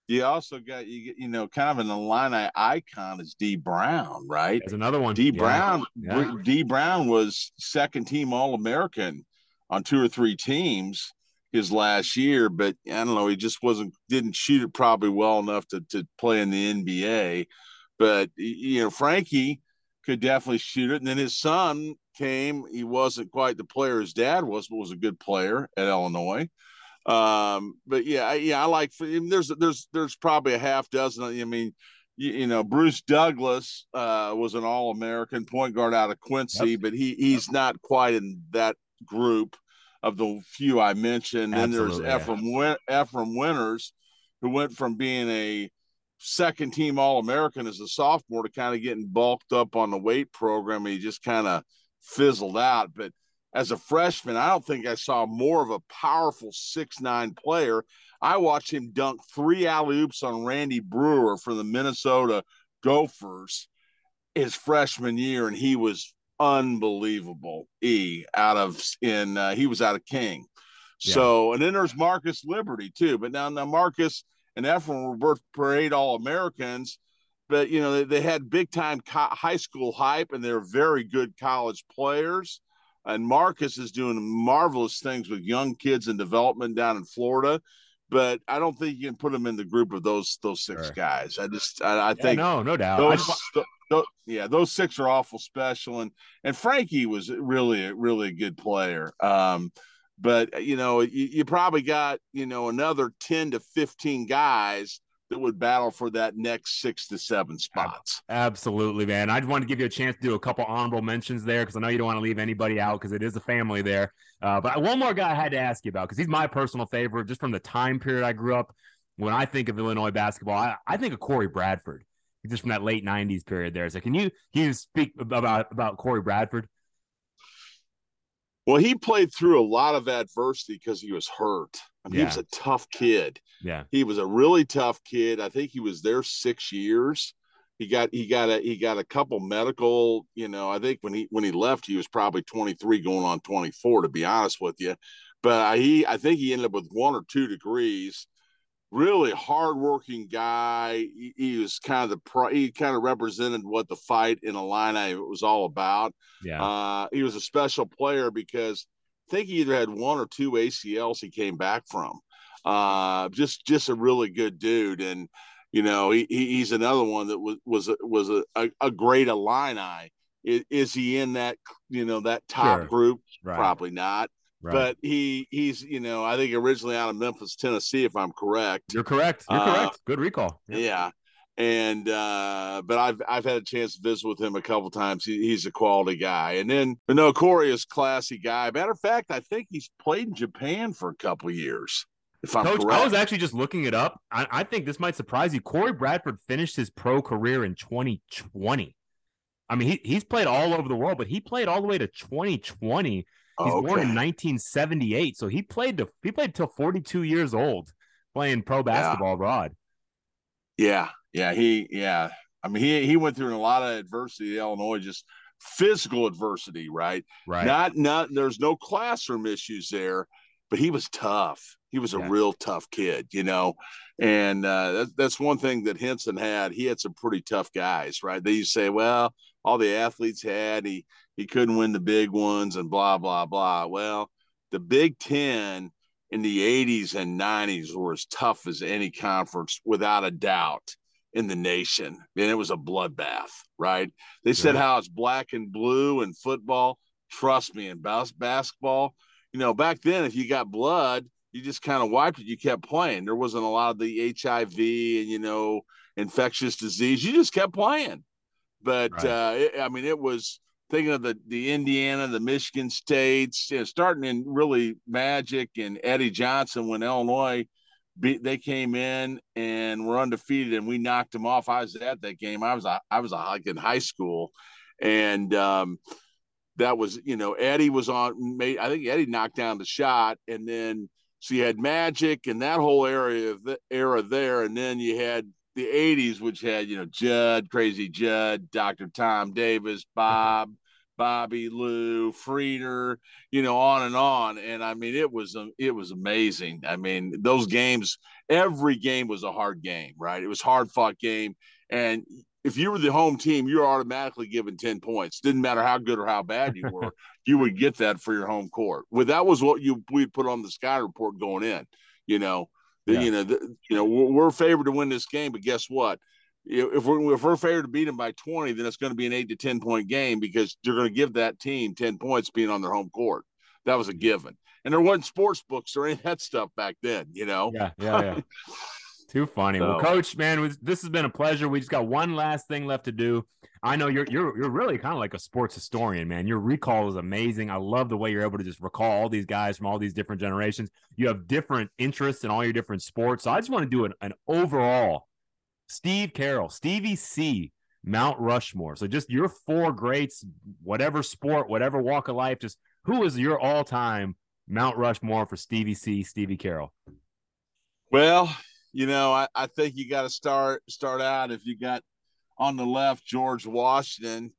you also got you get you know kind of an Illini icon is Dee Brown, right? There's another one. Dee yeah. Brown, yeah. Dee Brown was second team All American on two or three teams his last year, but I don't know, he just wasn't didn't shoot it probably well enough to to play in the NBA. But you know, Frankie could definitely shoot it. And then his son came. He wasn't quite the player his dad was, but was a good player at Illinois. Um, but yeah, yeah, I like. There's there's there's probably a half dozen. I mean, you, you know, Bruce Douglas uh, was an All American point guard out of Quincy, yep. but he he's not quite in that group. of the few I mentioned. Then there's Absolutely, yeah. Efrem Win- Efrem Winters, who went from being a second team All American as a sophomore to kind of getting bulked up on the weight program. He just kind of fizzled out. But as a freshman, I don't think I saw more of a powerful six nine player. I watched him dunk three alley oops on Randy Breuer for the Minnesota Gophers his freshman year, and he was unbelievable. E out of in uh, he was out of King. So and then there's Marcus Liberty too. But now now Marcus and Efrem were both parade All Americans, but you know they, they had big time co- high school hype and they're very good college players. And Marcus is doing marvelous things with young kids in development down in Florida. But I don't think you can put him in the group of those those six Sure. guys. I just I, I Yeah, think no, no doubt. Those, just wa- th- th- yeah, those six are awful special, and and Frankie was really really a good player. Um, but you know, you, you probably got you know another ten to fifteen guys that would battle for that next six to seven spots. Absolutely, man. I just want to give you a chance to do a couple honorable mentions there because I know you don't want to leave anybody out because it is a family there. Uh, but one more guy I had to ask you about because he's my personal favorite just from the time period I grew up. When I think of Illinois basketball, I, I think of Corey Bradford. He's just from that late '90s period there. So can you can you speak about about Corey Bradford? Well, he played through a lot of adversity because he was hurt. I mean, He was a tough kid. Yeah, he was a really tough kid. I think he was there six years. He got he got a he got a couple medical. You know, I think when he when he left, he was probably 23, going on 24. To be honest with you, but he I think he ended up with one or two degrees. Really hardworking guy. He, he was kind of the pro, he kind of represented what the fight in Illini was all about. yeah, Uh, he was a special player because I think he either had one or two ACLs he came back from. Uh, just just a really good dude, and you know he, he he's another one that was was a, was a, a, a great Illini. Is, is he in that you know that top Sure. group? right, Probably not. Right. But he he's you know I think originally out of Memphis, Tennessee, if I'm correct. you're correct. You're Uh, correct. Good recall. Yeah. And uh, but I've I've had a chance to visit with him a couple times. He, he's a quality guy. And then but no, Corey is a classy guy. Matter of fact, I think he's played in Japan for a couple years. If I'm Coach, correct. I was actually just looking it up. I, I think this might surprise you. Corey Bradford finished his pro career in 2020. I mean, he, he's played all over the world, but he played all the way to 2020. He's Oh, born in 1978, so he played to he played till 42 years old playing pro basketball abroad. Yeah, yeah, he yeah. I mean, he he went through a lot of adversity at Illinois, just physical adversity, right? Right. Not not there's no classroom issues there, but he was tough. He was a real tough kid, you know. And uh, that's that's one thing that Henson had. He had some pretty tough guys, right? They used to say, well, all the athletes had he he couldn't win the big ones and blah blah blah. Well, the Big Ten in the 80s and 90s were as tough as any conference without a doubt in the nation. And it was a bloodbath, right? They said Yeah. how it's black and blue in football. Trust me, in bas- basketball, you know, back then, if you got blood, you just kind of wiped it. You kept playing. There wasn't a lot of the HIV and, you know, infectious disease. You just kept playing. But, Right. uh, it, I mean, it was thinking of the, the Indiana, the Michigan states, you know, starting in really Magic and Eddie Johnson when Illinois beat, they came in and were undefeated and we knocked them off. I was at that game. I was, a- I was a, like in high school and, um, that was, you know, Eddie was on, made, I think Eddie knocked down the shot and then, so you had Magic and that whole area of the era there, and then you had the '80s, which had you know Jud, Crazy Jud, Dr. Tom Davis, Bob, Bobby Lou, Frieder, you know, on and on. And I mean, it was um, it was amazing. I mean, those games, every game was a hard game, right? It was hard fought game, and if you were the home team, you're automatically given 10 points. Didn't matter how good or how bad you were, you would get that for your home court. Well, that was what you we put on the sky report going in. You know, Yeah. you know, the, you know, we're, we're favored to win this game, but guess what? If we're if we're favored to beat them by 20, then it's going to be an eight to 10 point game because you're going to give that team 10 points being on their home court. That was a given. And there wasn't sports books or any of that stuff back then, you know. Yeah, yeah, yeah. Too funny. So, well, Coach, man, this has been a pleasure. We just got one last thing left to do. I know you're you're you're really kind of like a sports historian, man. Your recall is amazing. I love the way you're able to just recall all these guys from all these different generations. You have different interests in all your different sports. So I just want to do an, an overall Steve Carroll, Stevie C, Mount Rushmore. So just your four greats, whatever sport, whatever walk of life, just who is your all-time Mount Rushmore for Stevie C, Stevie Carroll? Well, you know, I, I think you got to start start out if you got on the left George Washington.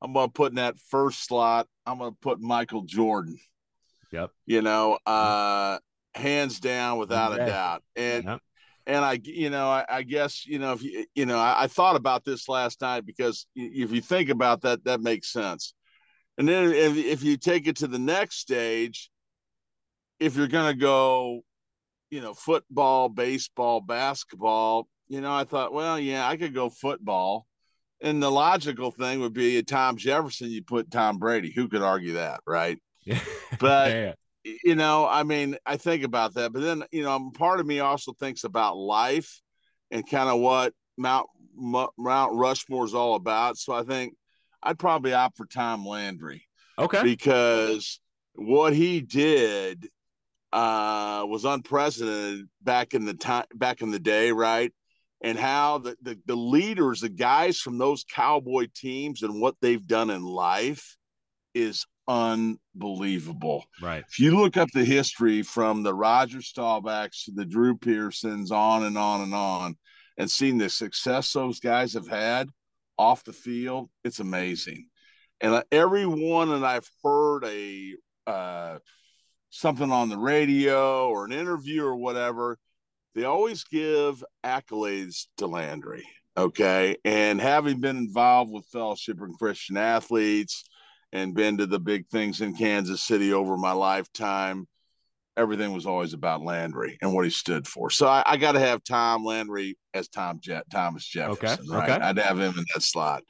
I'm gonna put in that first slot. I'm gonna put Michael Jordan. Yep. You know, uh, hands down without okay. a doubt. And yep. And I, you know, I, I, guess you know if you, you know, I, I, thought about this last night because if you think about that, that makes sense. And then if if you take it to the next stage, if you're gonna go you know, football, baseball, basketball, you know, I thought, well, yeah, I could go football. And the logical thing would be Tom Jefferson, you put Tom Brady. Who could argue that, right? But yeah. You know, I mean, I think about that, but then you know, part of me also thinks about life and kind of what Mount Mount Rushmore is all about. So I think I'd probably opt for Tom Landry. Okay. Because what he did uh, was unprecedented back in the time back in the day, right? And how the, the the leaders, the guys from those cowboy teams and what they've done in life is unbelievable. Right. If you look up the history from the Roger Staubachs to the Drew Pearsons, on and on and on, and seeing the success those guys have had off the field, it's amazing. And everyone that I've heard a uh, something on the radio or an interview or whatever, they always give accolades to Landry. Okay. And having been involved with fellowship and Christian athletes and been to the big things in Kansas City over my lifetime, everything was always about Landry and what he stood for. So I, I got to have Tom Landry as Tom Jet Thomas Jefferson. Okay. Right? Okay. I'd have him in that slot.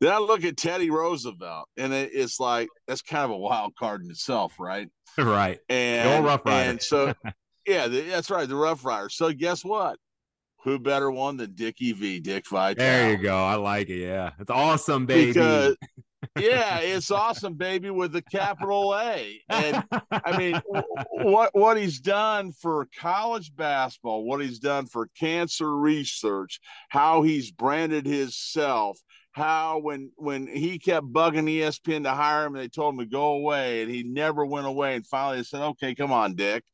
Then I look at Teddy Roosevelt, and it, it's like that's kind of a wild card in itself, right? right. And Rough Rider. and so yeah, the, that's right, the Rough Rider. So guess what? Who better one than Dickie V, Dick Vitale? There you go. I like it. Yeah, it's awesome, baby. Because yeah, it's awesome, baby, with the capital A. And I mean, what what he's done for college basketball, what he's done for cancer research, how he's branded himself, how when when he kept bugging ESPN to hire him and they told him to go away and he never went away and finally they said okay come on Dick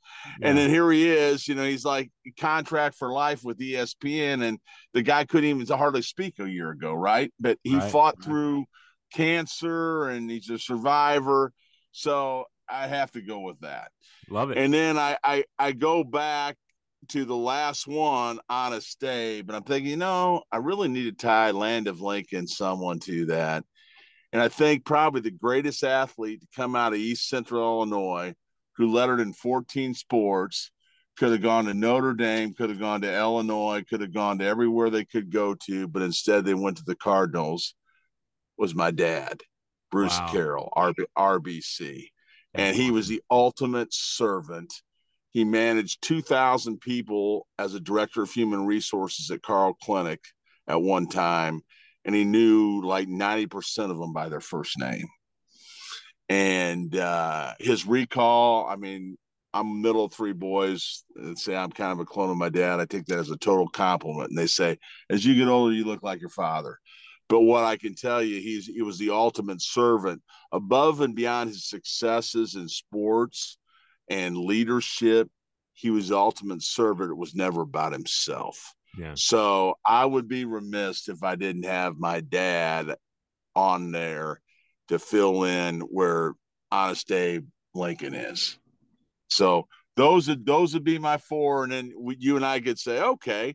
yeah. and then here he is you know he's like contract for life with ESPN and the guy couldn't even hardly speak a year ago right but he right. fought right. through cancer and he's a survivor. So I have to go with that. Love it. And then I I, I go back to the last one, on a Abe, but I'm thinking, you know, I really need to tie Land of Lincoln someone to that. And I think probably the greatest athlete to come out of East Central Illinois who lettered in 14 sports could have gone to Notre Dame, could have gone to Illinois, could have gone to everywhere they could go to, but instead they went to the Cardinals was my dad, Bruce wow. Carroll, RB, RBC. And he was the ultimate servant he managed 2,000 people as a director of human resources at Carle Clinic at one time, and he knew like 90% of them by their first name. And uh, his recall, I mean, I'm middle of three boys and say I'm kind of a clone of my dad. I take that as a total compliment. And they say, as you get older, you look like your father. But what I can tell you, he's he was the ultimate servant above and beyond his successes in sports and leadership. He was the ultimate servant. It was never about himself. Yeah. So I would be remiss if I didn't have my dad on there to fill in where Honest Abe Lincoln is. So those would those would be my four, and then we, you and I could say, okay,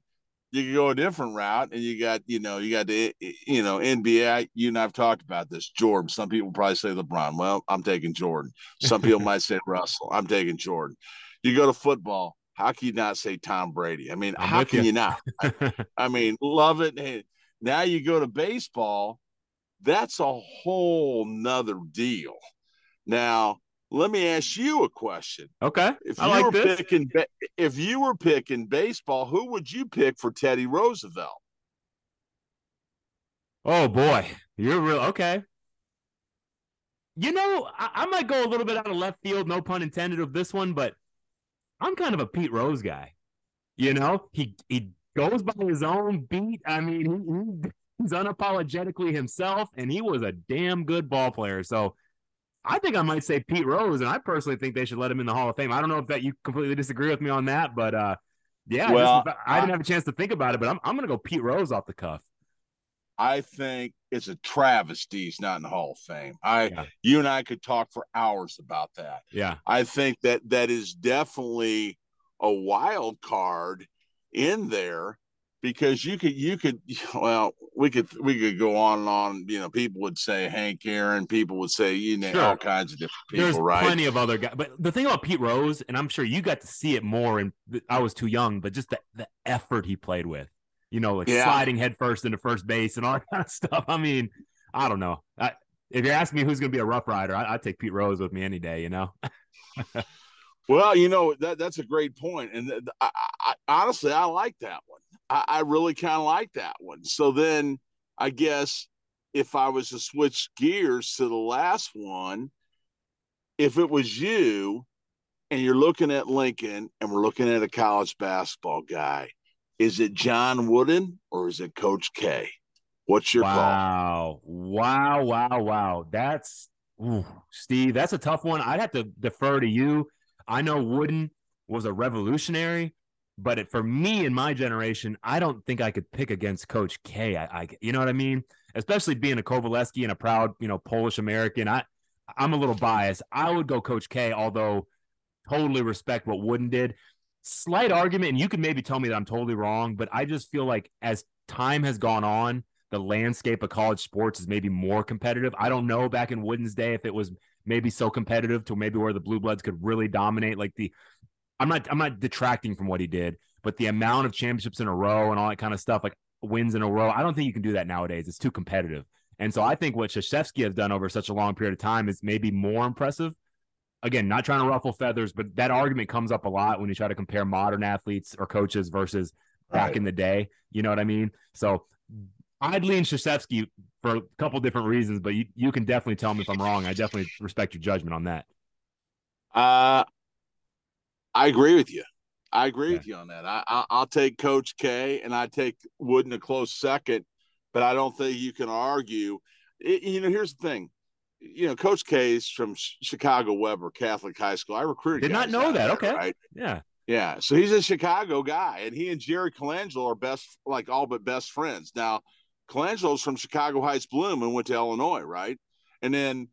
you could go a different route, and you got you know you got the eh, you know NBA. You and I've talked about this. Jordan. Some people probably say LeBron. Well, I'm taking Jordan. Some people might say Russell. I'm taking Jordan. You go to football. How can you not say Tom Brady? I mean, I'm how can you, you not? I, I, mean, love it. And now you go to baseball. That's a whole nother deal. Now, let me ask you a question. Okay. If I you like were this. picking, if you were picking baseball, who would you pick for Teddy Roosevelt? Oh boy, you're real okay. You know, I, I might go a little bit out of left field, no pun intended, of this one, but I'm kind of a Pete Rose guy. You know, he he goes by his own beat. I mean, he, he's unapologetically himself, and he was a damn good ball player. So I think I might say Pete Rose, and I personally think they should let him in the Hall of Fame. I don't know if that you completely disagree with me on that, but uh, yeah, Well, just- I didn't have a chance to think about it, but I'm I'm gonna go Pete Rose off the cuff. I think it's a travesty he's not in the Hall of Fame. I, Yeah. you and I could talk for hours about that. Yeah, I think that that is definitely a wild card in there because you could you could well we could we could go on and on you know people would say Hank Aaron people would say you know Sure. all kinds of different people There's right plenty of other guys, but the thing about Pete Rose, and I'm sure you got to see it more, and I was too young, but just the, the effort he played with, you know, like Yeah. sliding headfirst into first base and all that kind of stuff. I mean, I don't know. I, if you're asking me who's going to be a Rough Rider, I, I'd take Pete Rose with me any day. You know, Well, you know that that's a great point, and th- I, I, honestly, I like that one. I, I really kind of like that one. So then, I guess if I was to switch gears to the last one, if it was you, and you're looking at Lincoln, and we're looking at a college basketball guy, is it John Wooden or is it Coach K? What's your call? wow, wow, wow, wow. That's ooh, Steve. That's a tough one. I'd have to defer to you. I know Wooden was a revolutionary, but it, for me in my generation, I don't think I could pick against Coach K. I, I you know what I mean? Especially being a Kovaleski and a proud, you know, Polish American. I, I'm a little biased. I would go Coach K, although totally respect what Wooden did. Slight argument, and you can maybe tell me that I'm totally wrong, but I just feel like as time has gone on, the landscape of college sports is maybe more competitive. I don't know back in Wooden's day if it was maybe so competitive to maybe where the blue bloods could really dominate like the I'm not I'm not detracting from what he did, but the amount of championships in a row and all that kind of stuff, like wins in a row, I don't think you can do that nowadays. It's too competitive. And so I think what Krzyzewski has done over such a long period of time is maybe more impressive. Again, not trying to ruffle feathers, but that argument comes up a lot when you try to compare modern athletes or coaches versus back Right. in the day. You know what I mean? So I'd lean Krzyzewski for a couple different reasons, but you, you can definitely tell me if I'm wrong. I definitely respect your judgment on that. Uh, I agree with you. I agree Okay. with you on that. I, I I'll take Coach K and I take Wooden a close second, but I don't think you can argue. It, you know, here's the thing. You know, Coach K is from Chicago Weber Catholic High School. I recruited. Did not know that. there, Okay. right? Yeah. Yeah, so he's a Chicago guy, and he and Jerry Colangelo are best, like all but best friends. Now, Colangelo's from Chicago Heights Bloom and went to Illinois, right? And then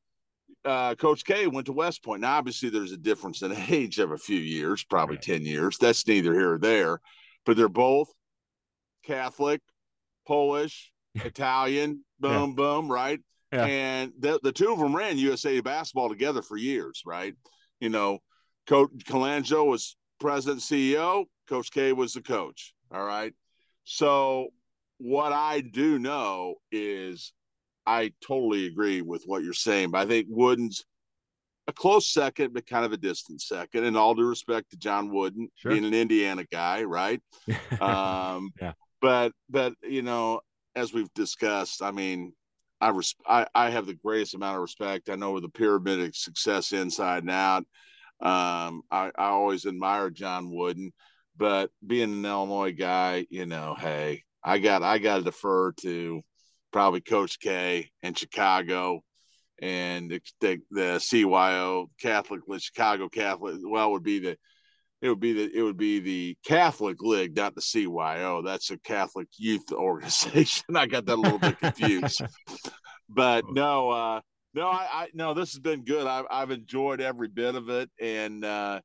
uh, Coach K went to West Point. Now, obviously, there's a difference in age of a few years, probably Right. 10 years. That's neither here or there, but they're both Catholic, Polish, Italian, boom, boom, right? Yeah. And the, the two of them ran USA basketball together for years, right? You know, Coach Colangelo was president CEO, Coach K was the coach. All right. So, what I do know is I totally agree with what you're saying, but I think Wooden's a close second, but kind of a distant second. And all due respect to John Wooden, Sure. being an Indiana guy, right? Um, Yeah. But but you know, as we've discussed, I mean, I, res- I I have the greatest amount of respect. I know with the pyramid of success inside and out. Um, I, I always admire John Wooden, but being an Illinois guy, you know, hey, I got I got to defer to probably Coach K and Chicago and the, the, the CYO Catholic Chicago Catholic. Well, would be the it would be the it would be the Catholic League, not the CYO. That's a Catholic youth organization. I got that a little bit confused, but no, uh, no, I, I no, this has been good. I've I've enjoyed every bit of it, and uh,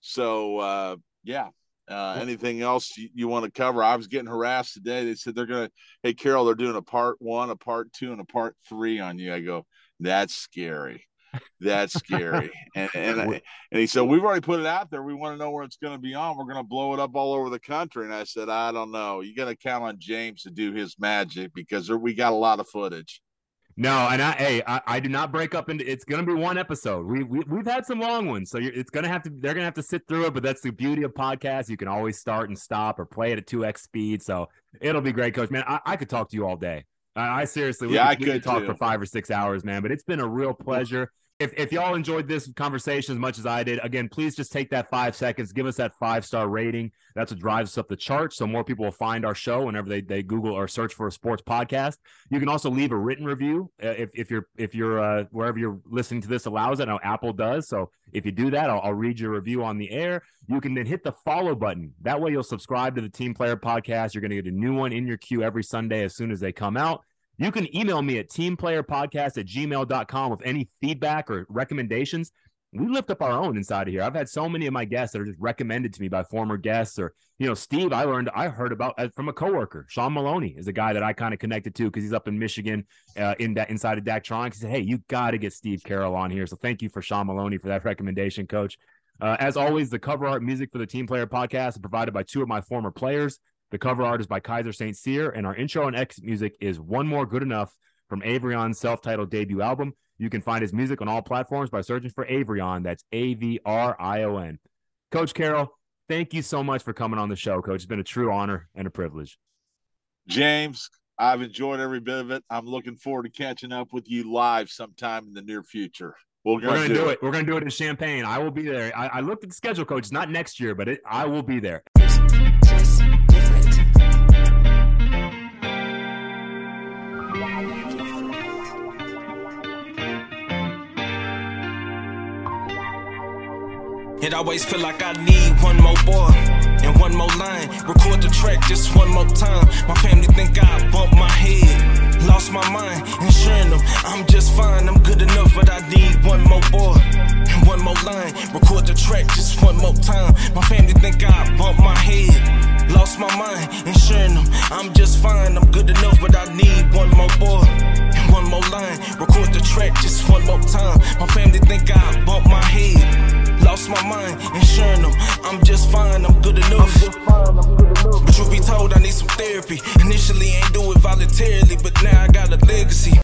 so uh, yeah. Uh, anything else you, you want to cover? I was getting harassed today. They said they're gonna, hey Carroll, they're doing a part one, a part two, and a part three on you. I go, that's scary. That's scary. and and, I, and he said, We've already put it out there. We want to know where it's going to be on. We're going to blow it up all over the country. And I said, I don't know. You got to count on James to do his magic because there, we got a lot of footage. No, and I, hey, I, I, do not break up into. It's going to be one episode. We, we we've had some long ones, so it's going to have to. They're going to have to sit through it. But that's the beauty of podcasts. You can always start and stop or play it at two x speed. So it'll be great, Coach. Man, I, I could talk to you all day. I, I seriously, yeah, we, I we could talk too. for five or six hours, man. But it's been a real pleasure if, if y'all enjoyed this conversation as much as I did, again, please just take that five seconds, give us that five star rating. That's what drives us up the chart. So more people will find our show whenever they, they Google or search for a sports podcast. You can also leave a written review uh, if, if you're if you're uh, wherever you're listening to this allows it. I know Apple does. So if you do that, I'll, I'll read your review on the air. You can then hit the follow button. That way you'll subscribe to the Team Player Podcast. You're going to get a new one in your queue every Sunday as soon as they come out. You can email me at teamplayerpodcast at gmail.com with any feedback or recommendations. We lift up our own inside of here. I've had so many of my guests that are just recommended to me by former guests or, you know, Steve, I learned, I heard about uh, from a coworker. Sean Maloney is a guy that I kind of connected to because he's up in Michigan uh, in that inside of Daktronics. He said, Hey, you got to get Steve Carroll on here. So thank you for Sean Maloney for that recommendation, coach. Uh, as always, the cover art music for the Team Player podcast is provided by two of my former players. The cover art is by Kaiser St. Cyr, and our intro and exit music is One More Good Enough from Avrion's self titled debut album. You can find his music on all platforms by searching for Avrion. That's A V R I O N. Coach Carroll, thank you so much for coming on the show, Coach. It's been a true honor and a privilege. James, I've enjoyed every bit of it. I'm looking forward to catching up with you live sometime in the near future. We're gonna, We're gonna do, do it. it. We're gonna do it in Champaign. I will be there. I, I looked at the schedule, Coach. It's not next year, but it, I will be there. It always feel like I need one more boy and one more line. Record the track just one more time. My family think I bumped my head. Lost my mind, ensuring them I'm just fine. I'm good enough, but I need one more boy and one more line. Record the track just one more time. My family think I bumped my head. Lost my mind, ensuring them I'm just fine. I'm good enough, but I need one more boy and one more line. Record the track just one more time. My family think I bumped my head. Lost my mind, ensuring them I'm just fine, I'm good enough. But you be told I need some therapy. Initially, ain't do it voluntarily, but now I got a legacy.